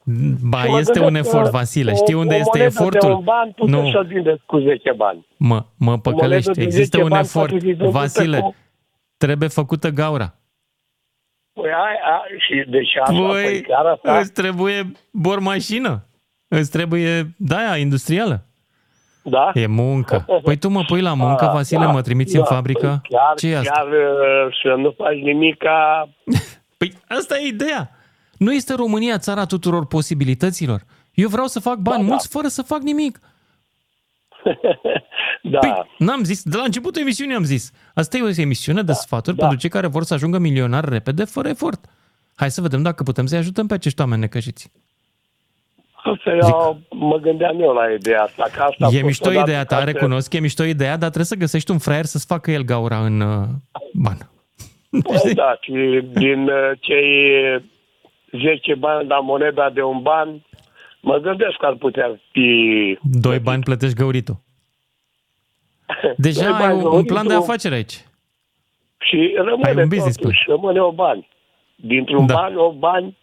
*laughs* Ba, Și mă este un gândesc că efort, Vasile. o- Știi unde o este monedă efortul? De un ban puteți Nu. să-l vindeți cu 10 bani. Mă, mă păcălești. monedă de Există 10 un bani efort. poate fi vândută Vasile, cu- trebuie făcută gaura. Păi ai, ai, și deci așa, Păi, păi chiar asta, îți trebuie bormașină. Îți trebuie, da, industrială. da? E muncă. Păi tu mă pui la *laughs* muncă, Ah, Vasile, da, mă trimiți da, în fabrică? Păi chiar, ce e asta? chiar uh, să nu faci nimic ca... *laughs* Păi asta e ideea. Nu este România țara tuturor posibilităților. Eu vreau să fac bani Da, mulți fără să fac nimic. Da. Păi, n-am zis, de la începutul emisiunii am zis. Asta e o emisiune de sfaturi da. pentru cei care vor să ajungă milionari repede, fără efort. Hai să vedem dacă putem să-i ajutăm pe acești oameni necăjiți. Asta eu, mă gândeam eu la ideea asta. Că asta a E fost mișto odată ideea ta, ca să- recunosc, e mișto ideea, dar trebuie să găsești un fraier să-ți facă el gaura în uh, ban. Păi da, și din uh, cei 10 bani la moneda de un ban, mă gândesc că ar putea fi... Doi bani plătești găuritul. *laughs* Deja Doi ai bani un, un găuritul plan de afacere aici. Și rămâne Ai un business totuși, rămâne o bani. Dintr-un da. bani, o bani,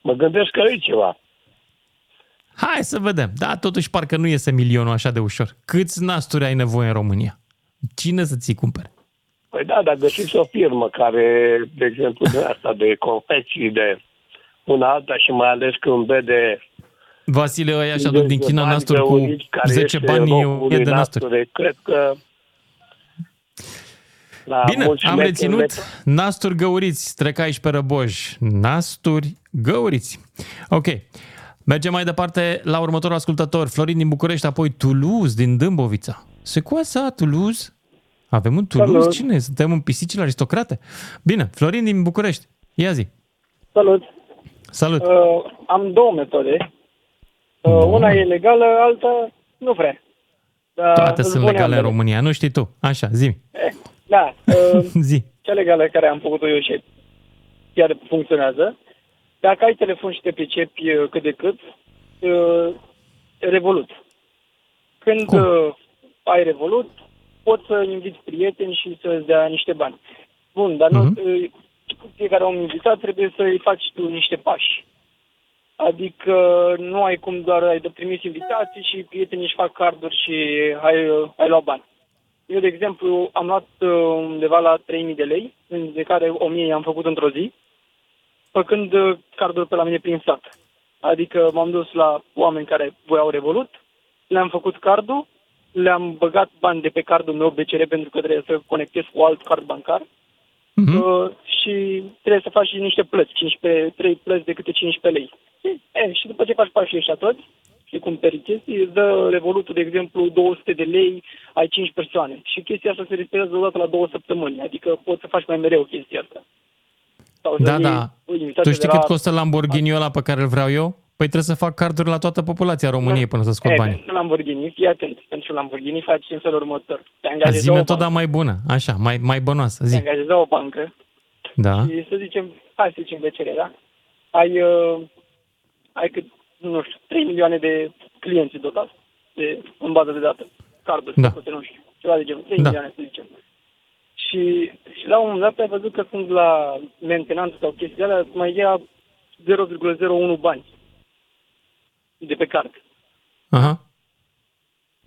mă gândesc că e ceva. Hai să vedem. Da, totuși parcă nu iese milionul așa de ușor. Câți nasturi ai nevoie în România? Cine să ți cumpere? Păi da, dar găsiți o firmă care, de exemplu, de asta, de confecții, de una alta și mai ales când vede Vasile, ăia și aduc din China bani nasturi cu găuriți, care 10 este bani, locul e de lui nasturi. nasturi. Cred că la Bine, mulți am șmecheri reținut le- nasturi găuriți, trec aici pe Răboj. Nasturi găuriți. Ok. Mergem mai departe la următorul ascultător, Florin din București, apoi Toulouse din Dâmbovița. Se cu asta, Toulouse? Avem un Toulouse? Salut. Cine? e? Suntem în pisicile aristocrate? Bine, Florin din București. Ia zi. Salut! Salut. Uh, am două metode. Uh, una e legală, alta nu vrea. Dar Toate îți sunt spun legale în ambele. România, nu știi tu. Așa, zi. Da. Uh, *laughs* zi. cea legală care am făcut-o eu și chiar funcționează. Dacă ai telefon și te pricepi uh, cât de cât, uh, Revolut. Când uh, ai Revolut, poți să inviți prieteni și să-ți dea niște bani. Bun, dar nu, Mhm. uh, fiecare om invitat trebuie să-i faci tu niște pași. Adică nu ai cum doar ai de trimis invitații și prietenii își fac carduri și ai, uh, ai luat bani. Eu, de exemplu, am luat uh, undeva la 3.000 de lei, de care 1.000 am făcut într-o zi, făcând uh, carduri pe la mine prin sat. Adică m-am dus la oameni care voiau Revolut, le-am făcut cardul, le-am băgat bani de pe cardul meu BCR pentru că trebuie să conectez cu alt card bancar Mhm. uh, și trebuie să faci și niște plăți, 15, 3 plăți de câte 15 lei. E, și după ce faci pașii ăștia toți și cumperi chestii, îți dă Revolutul, de exemplu, 200 de lei, ai 5 persoane. Și chestia asta se respectează odată la două săptămâni, adică poți să faci mai mereu chestia asta. Sau să Da, iei da. o invitație Tu știi de la- cât costă Lamborghini ăla pe care îl vreau eu? Păi trebuie să fac carduri la toată populația României până să scot E, banii. Pentru Lamborghini, fii atent, pentru Lamborghini faci în felul următor. Te Zi angajezi o metoda bancă, mai bună, așa, mai, mai bănoasă, te zi. angajezi o bancă Da. și să zicem, hai să zicem BCR, da? Ai, uh, ai cât, nu știu, 3 milioane de clienți deodată de, în bază de date, carduri, Da. poate, nu știu, ceva de genul, 3 Da. milioane să zicem. Și, și la un moment dat ai văzut că sunt la mentenanță sau chestii de alea, mai ia 0,01 bani de pe card. Aha.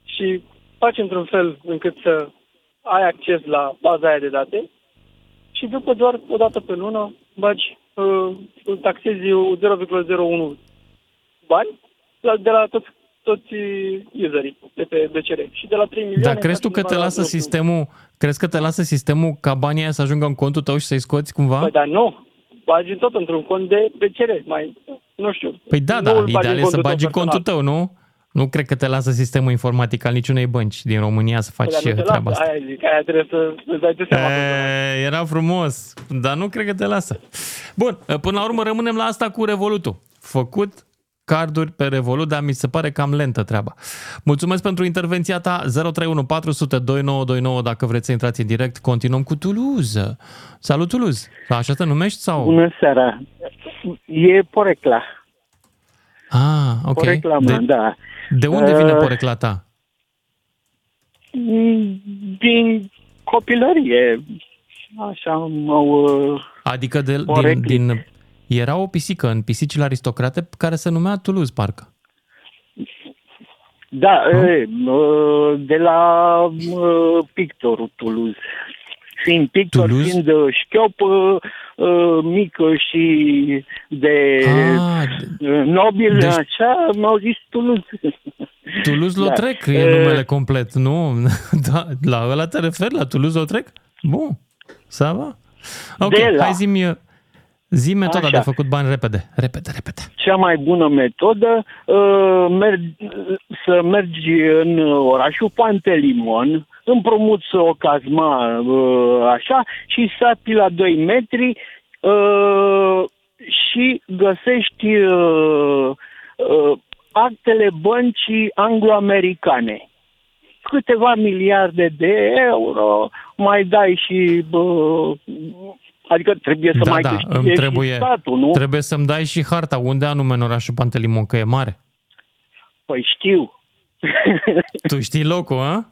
Și faci într-un fel încât să ai acces la baza aia de date și după doar o dată pe lună bagi, uh, îl taxezi 0,01 bani la, de la toți, toți userii de pe BCR. Și de la 3 milioane... Dar crezi tu faci că te undeva la lasă 0,1. sistemul, crezi că te lasă sistemul ca banii aia să ajungă în contul tău și să-i scoți cumva? Păi, dar nu, bagi tot într-un cont de BCR, mai, nu știu. Păi da, nu da, îl bagi ideal în e să contul tău bagi în contul personal. tău, nu? Nu cred că te lasă sistemul informatic al niciunei bănci din România să faci Păi, dar nu te treaba lasă, asta. Aia zic, aia trebuie să îți dai tu seama. E, era frumos, dar nu cred că te lasă. Bun, până la urmă rămânem la asta cu Revolutul. Făcut carduri pe Revolut, dar mi se pare cam lentă treaba. Mulțumesc pentru intervenția ta. 031 400 2929 dacă vreți să intrați în direct. Continuăm cu Toulouse. Salut Toulouse. Așa te numești sau? Bună seara. E porecla. Ah, ok. Porecla de, mea, da. de unde vine Uh, porecla ta? Din copilărie. Așa m-au... uh, Adică de, din, poreclit. din... Era o pisică în pisicile aristocrate care se numea Toulouse, parcă. Da, e, uh, de la uh, pictorul Toulouse. Fiind pictor, Toulouse? fiind uh, șchiop uh, uh, mică și de Ah, uh, nobil, deci- așa, m-au zis Toulouse. *laughs* Toulouse-Lautrec Da. e E, numele complet, nu? *laughs* da, la ăla te referi, la Toulouse-Lautrec? Bun, să va. Ok, De la- hai zi-mi, zi metoda Așa. de făcut bani repede, repede, repede. cea mai bună metodă uh, merg, să mergi în orașul Pantelimon, împrumuți o cazma uh, așa și sapi la 2 metri uh, și găsești uh, uh, actele băncii anglo-americane. Câteva miliarde de euro, mai dai și bă, Adică trebuie să da, mai da, câștige îmi și trebuie, statul, nu? trebuie să-mi dai și harta. Unde anume în orașul Pantelimon, că e mare? Păi știu. Tu știi locul, a?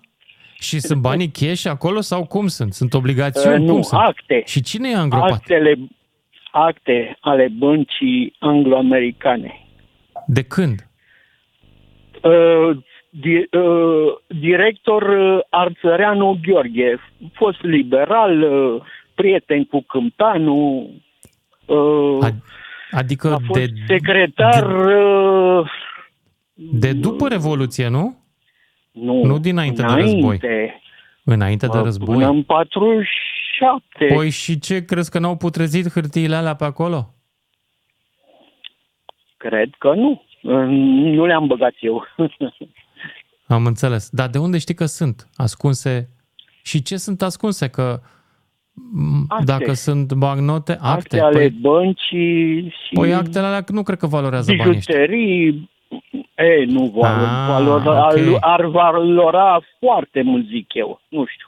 Și sunt banii cash acolo sau cum sunt? Sunt obligațiuni? Uh, nu, cum sunt? acte. Și cine i-a îngropat? Actele, acte ale băncii anglo-americane. De când? Uh, di, uh, director uh, Arțăreanu Gheorghe, fost liberal, uh, prieten cu Câmpanu, uh, Adică a fost de, secretar... Uh, de după Revoluție, nu? nu, Nu dinainte de război. înainte, Înainte de uh, război. Până în 47. Păi și ce, crezi că n-au putrezit hârtiile alea pe acolo? Cred că nu. Uh, Nu le-am băgat eu. Am înțeles. Dar de unde știi că sunt ascunse? Și ce sunt ascunse? Că m, Acte. dacă sunt bagnote, acte. acte ale păi, băncii și păi actele alea nu cred că valorează banii ăștia. bijuterii. E, nu valor, Ah, valora, ok. ar valora foarte mult, zic eu. Nu știu.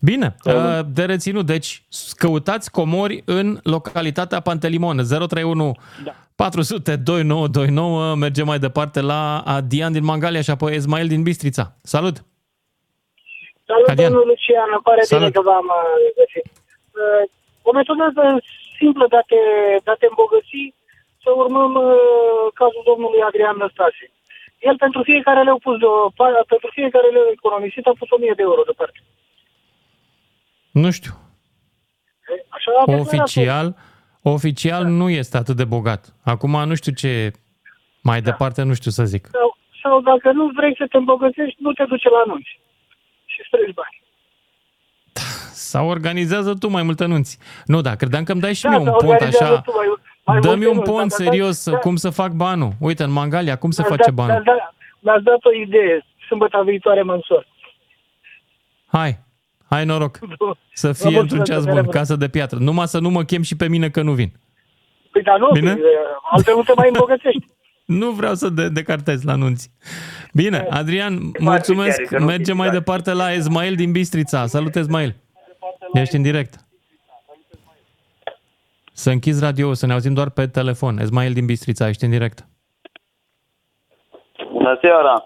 Bine, uh, de reținut. Deci, căutați comori în localitatea Pantelimon, 031 da. 400 2929. Mergem mai departe la Adian din Mangalia și apoi Esmail din Bistrița. Salut! Salut, Adrian. domnul Lucian, îmi pare Salut. bine că v-am uh, găsit. Uh, O metodă simplă de a te, de a te îmbogăți, să urmăm uh, cazul domnului Adrian Năstase. El pentru fiecare leu pus de o, pa- pentru fiecare leu economisit a pus 1000 de euro deoparte. Nu știu. Așa a declarat Oficial, oficial nu este atât de bogat. Acum nu știu ce mai departe, nu știu să zic. Sau, sau dacă nu vrei să te îmbogățești, nu te duce la anunți și strângi bani. Sau organizează tu mai multe anunți. Nu, da, credeam că îmi dai și Da, mie un să pont organizează așa. tu mai- mai Dă-mi multe un anunți, pont dacă serios, dai- da. cum să fac banul. Uite, în Mangalia, cum se Mi-ați face dat- banul? Mi-ați dat, mi-ați dat o idee. Sâmbătă viitoare mă însor. Hai, hai noroc. *laughs* Să Vă fie într-un mulțumesc, ceas pe bun, revedere. casă de piatră. Numai să nu mă chem și pe mine că nu vin. Păi dar nu, Bine? Bine? altfel nu te mai îmbogățești. Nu vreau să de- decartez la anunți. Bine, Adrian, mulțumesc. chiar, că nu Mergem mai departe la Esmail din Bistrița. Salut, Esmail. Ești în direct. Să închizi radio, să ne auzim doar pe telefon. Esmail din Bistrița, ești în direct. Bună seara!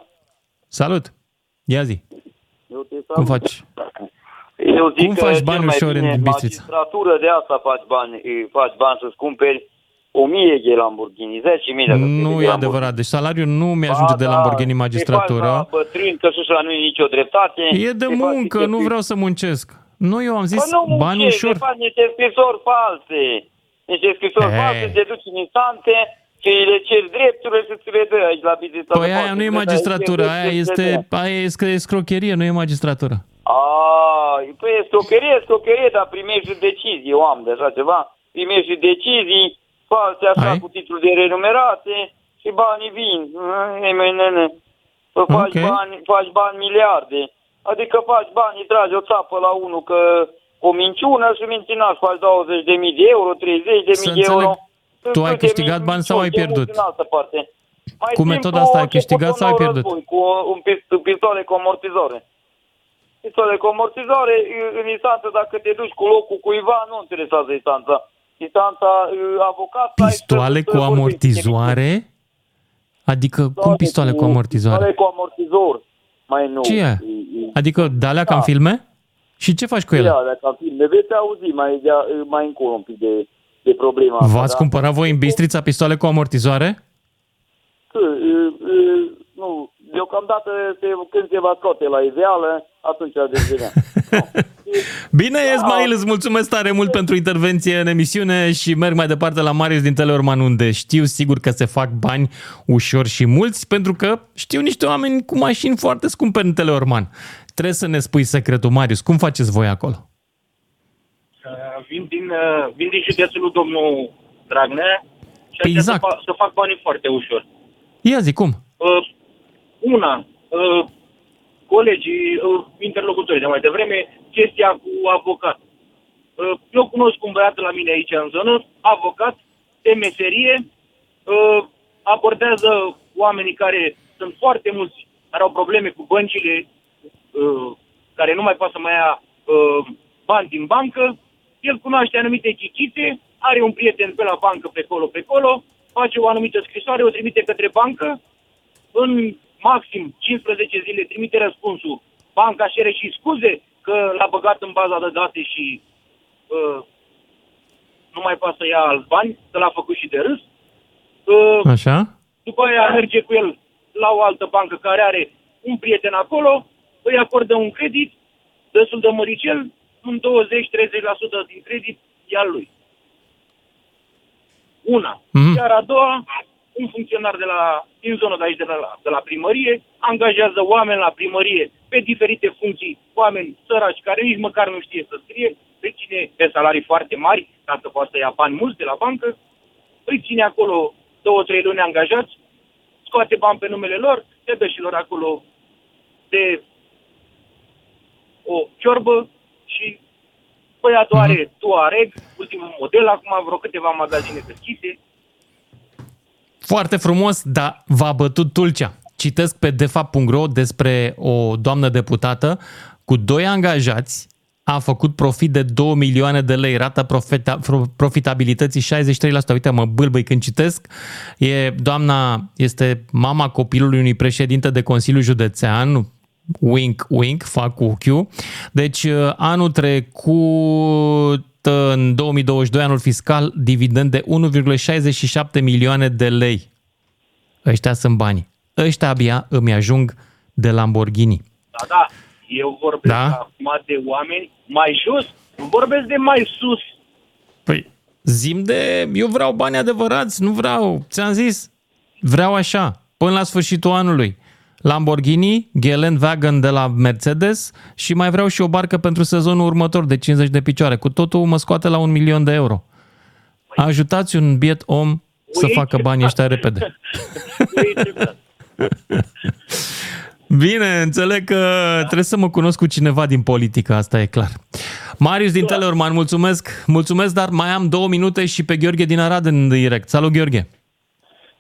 Salut! Ia zi. Eu te Cum salut. faci? Eu zic Cum că faci cel bani mai ușor bine în Bistrița? magistratură de asta faci bani, îi faci bani să-ți cumperi o mie de Lamborghini, 10 mii de Nu e adevărat. Deci salariul nu mi-ajunge de Lamborghini Te faci magistratură. la bătrâni, că și la nu e nicio dreptate. E de Te faci muncă, niște nu pi- vreau să muncesc. Nu, eu am zis Bă, nu bani muncești, ușor. te faci niște scrisori false. Niște scrisori Ei. false, te duci în instante și le ceri drepturile și ți le dă aici la Bistrița. Păi aia nu e magistratură, aia este, aia este scrocherie, nu e magistratură. A, păi e scrocherie, scrocherie, dar primești și decizii, eu am de așa ceva. Primești și decizii false așa Ai? cu titluri de renumerate și banii vin. Ei mei, nene. Pă, faci, Ok. bani, faci bani miliarde. Adică faci bani, îi tragi o țapă la unul că o minciună și mincinaș faci 20 de mii de euro, 30 de Să mii de euro. înțeleg. Tu ai Câte câștigat mii- bani sau ai ce mulți pierdut? În altă parte. Mai Cu simplu, metoda asta ai a început câștigat un sau ai nou pierdut? război Cu un pist- pistoale cu amortizoare. Pistoale cu amortizoare, în instanță, dacă te duci cu locul cuiva, nu interesează instanța. Instanța, avocat... Pistoale cu amortizoare? Adică cum pistoale cu amortizoare? Pistoale cu amortizor. Mai nou. Ce e? Adică de alea ca în Da. filme? Și ce faci cu ele? Ia, dacă filme, veți auzi mai, de, mai încolo un pic de, de problema asta. V-ați da? cumpărat voi în Bistrița pistoale cu amortizoare? Că, e, e, nu, deocamdată se, când se va scoate la iveală, atunci veți vedea. *laughs* *laughs* Bine, Esmail, îți mulțumesc tare mult pentru intervenție în emisiune și merg mai departe la Marius din Teleorman, unde știu sigur că se fac bani ușor și mulți, pentru că știu niște oameni cu mașini foarte scumpe în Teleorman. Trebuie să ne spui secretul, Marius. Cum faceți voi acolo? Uh, Vin din, uh, vin din județul lui domnul Dragnea și Păi așa exact. să, fa- să fac banii foarte ușor. Ia zi, cum? Uh, una, uh, colegii, uh, interlocutorii de mai devreme, chestia cu avocat. Uh, eu cunosc un băiat la mine aici în zonă, avocat, de meserie, uh, abordează oamenii care sunt foarte mulți, care au probleme cu băncile, uh, care nu mai poate să mai ia uh, bani din bancă, el cunoaște anumite chicite, are un prieten pe la bancă, pe acolo, pe acolo, face o anumită scrisoare, o trimite către bancă, în maxim 15 zile trimite răspunsul. Banca cere și scuze că l-a băgat în baza de date și uh, nu mai poate să ia alți bani, că l-a făcut și de râs. Uh, Așa? după aia merge cu el la o altă bancă care are un prieten acolo, îi acordă un credit destul de măricel, un 20-30% din credit e al lui. Una. Mhm. Iar a doua, un funcționar de la, din zona de aici, de la, de la primărie, angajează oameni la primărie pe diferite funcții, oameni săraci care nici măcar nu știe să scrie, îi ține pe salarii foarte mari, ca să poată să ia bani mulți de la bancă, îi ține acolo două, trei luni angajați, scoate bani pe numele lor, le dă și lor acolo de o ciorbă și băiatul are Tuareg, ultimul model, acum vreo câteva magazine deschise. Foarte frumos, dar v-a bătut Tulcea. Citesc pe defapt.ro despre o doamnă deputată cu doi angajați, a făcut profit de 2 milioane de lei, rata profita, pro- profitabilității 63%. Uite, mă bâlbăi când citesc. E, doamna este mama copilului unui președinte de Consiliu Județean, wink, wink, fac cu ochiul. Deci, uh, anul trecut, în 2022, anul fiscal, dividend de 1,67 milioane de lei. Ăștia sunt banii. Ăștia abia îmi ajung de Lamborghini. Da, da, eu vorbesc Da? acum de oameni mai jos, nu vorbesc de mai sus. Păi, zim de... Eu vreau bani adevărați, nu vreau... Ți-am zis, vreau așa, până la sfârșitul anului. Lamborghini, Wagon de la Mercedes și mai vreau și o barcă pentru sezonul următor de 50 de picioare. Cu totul mă scoate la un milion de euro. Ajutați un biet om să facă banii ăștia repede. *laughs* Bine, înțeleg că trebuie să mă cunosc cu cineva din politică, asta e clar. Marius din Teleorman, mulțumesc, mulțumesc, dar mai am două minute și pe Gheorghe din Arad în direct. Salut, Gheorghe!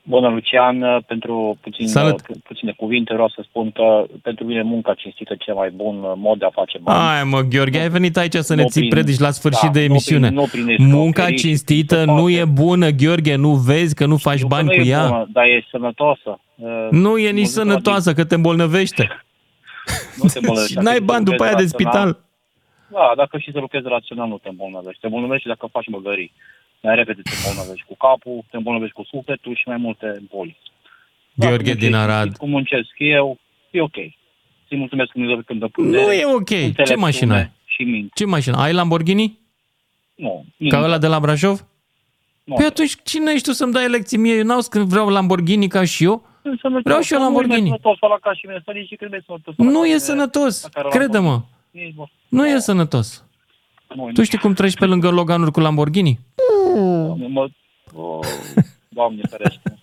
Bună, Lucian. Pentru puțin, Salut. pu- puține cuvinte vreau să spun că pentru mine munca cinstită cel mai bun mod de a face bani. Hai mă, Gheorghe, ai venit aici să ne nu ții prin- predici la sfârșit da, de nu emisiune. prin- nu prin escrocherii Munca și cinstită nu e bună, Gheorghe, nu vezi că nu faci Că bani nu cu e ea? bună, dar e sănătoasă. Uh, Nu e nici mult sănătoasă, că te îmbolnăvește. *laughs* Nu te îmbolnăvești. *laughs* Și Dacă n-ai și bani să după aia de lucrezi rațional- spital. Da, dacă și să lucrezi rațional, nu te îmbolnăvești. Te îmbolnăvești dacă faci măgării. Mai repede te îmbolnăvești cu capul, te îmbolnăvești cu sufletul și mai multe boli. Gheorghe Dacă din muncești Arad. cinstit, Cum muncesc eu, e ok. Ți mulțumesc că mi când dă putere. Nu e ok. Ce înțelepciune mașină ai? Și minte. Ce mașină? Ai Lamborghini? Nu. Ca ăla de la Brașov? Nu. Păi atunci cine ești tu să-mi dai lecții mie? Eu n-au când vreau Lamborghini ca și eu. Vreau și eu Lamborghini. Nu e la ca și mine, să nici trebuie să Nu e sănătos. Crede-mă. Nu e sănătos. Tu știi cum treci pe lângă Loganuri cu Lamborghini? Mă... Oh, Doamne ferește.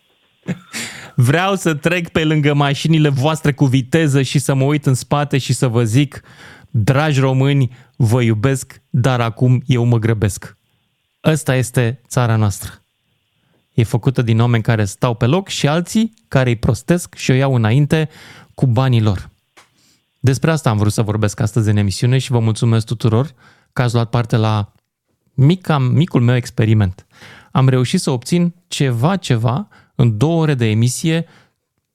Vreau să trec pe lângă mașinile voastre cu viteză și să mă uit în spate și să vă zic, dragi români, vă iubesc, dar acum eu mă grăbesc. Ăsta este țara noastră. E făcută din oameni care stau pe loc și alții care îi prostesc și o iau înainte cu banii lor. Despre asta am vrut să vorbesc astăzi în emisiune și vă mulțumesc tuturor că ați luat parte la mica, micul meu experiment. Am reușit să obțin ceva, ceva în două ore de emisie,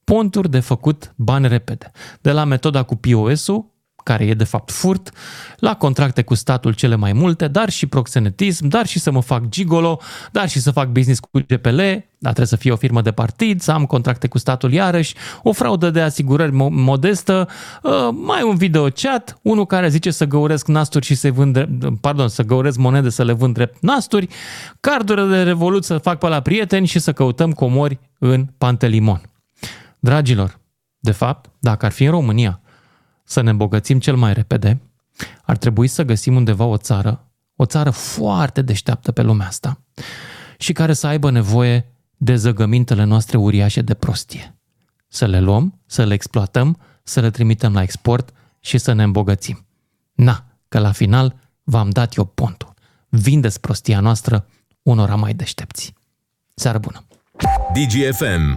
ponturi de făcut bani repede. De la metoda cu POS-ul, care e de fapt furt, la contracte cu statul cele mai multe, dar și proxenetism, dar și să mă fac gigolo, dar și să fac business cu GPL, dar trebuie să fie o firmă de partid, să am contracte cu statul iarăși, o fraudă de asigurări mo- modestă, uh, mai un video chat, unul care zice să găuresc nasturi și să vând, drept- pardon, să găuresc monede să le vând drept nasturi, carduri de revolut să fac pe la prieteni și să căutăm comori în Pantelimon. Dragilor, de fapt, dacă ar fi în România să ne îmbogățim cel mai repede, ar trebui să găsim undeva o țară, o țară foarte deșteaptă pe lumea asta și care să aibă nevoie de zăgămintele noastre uriașe de prostie. Să le luăm, să le exploatăm, să le trimitem la export și să ne îmbogățim. Na, că la final v-am dat eu pontul. Vindeți prostia noastră unora mai deștepți. Seară bună! DGFM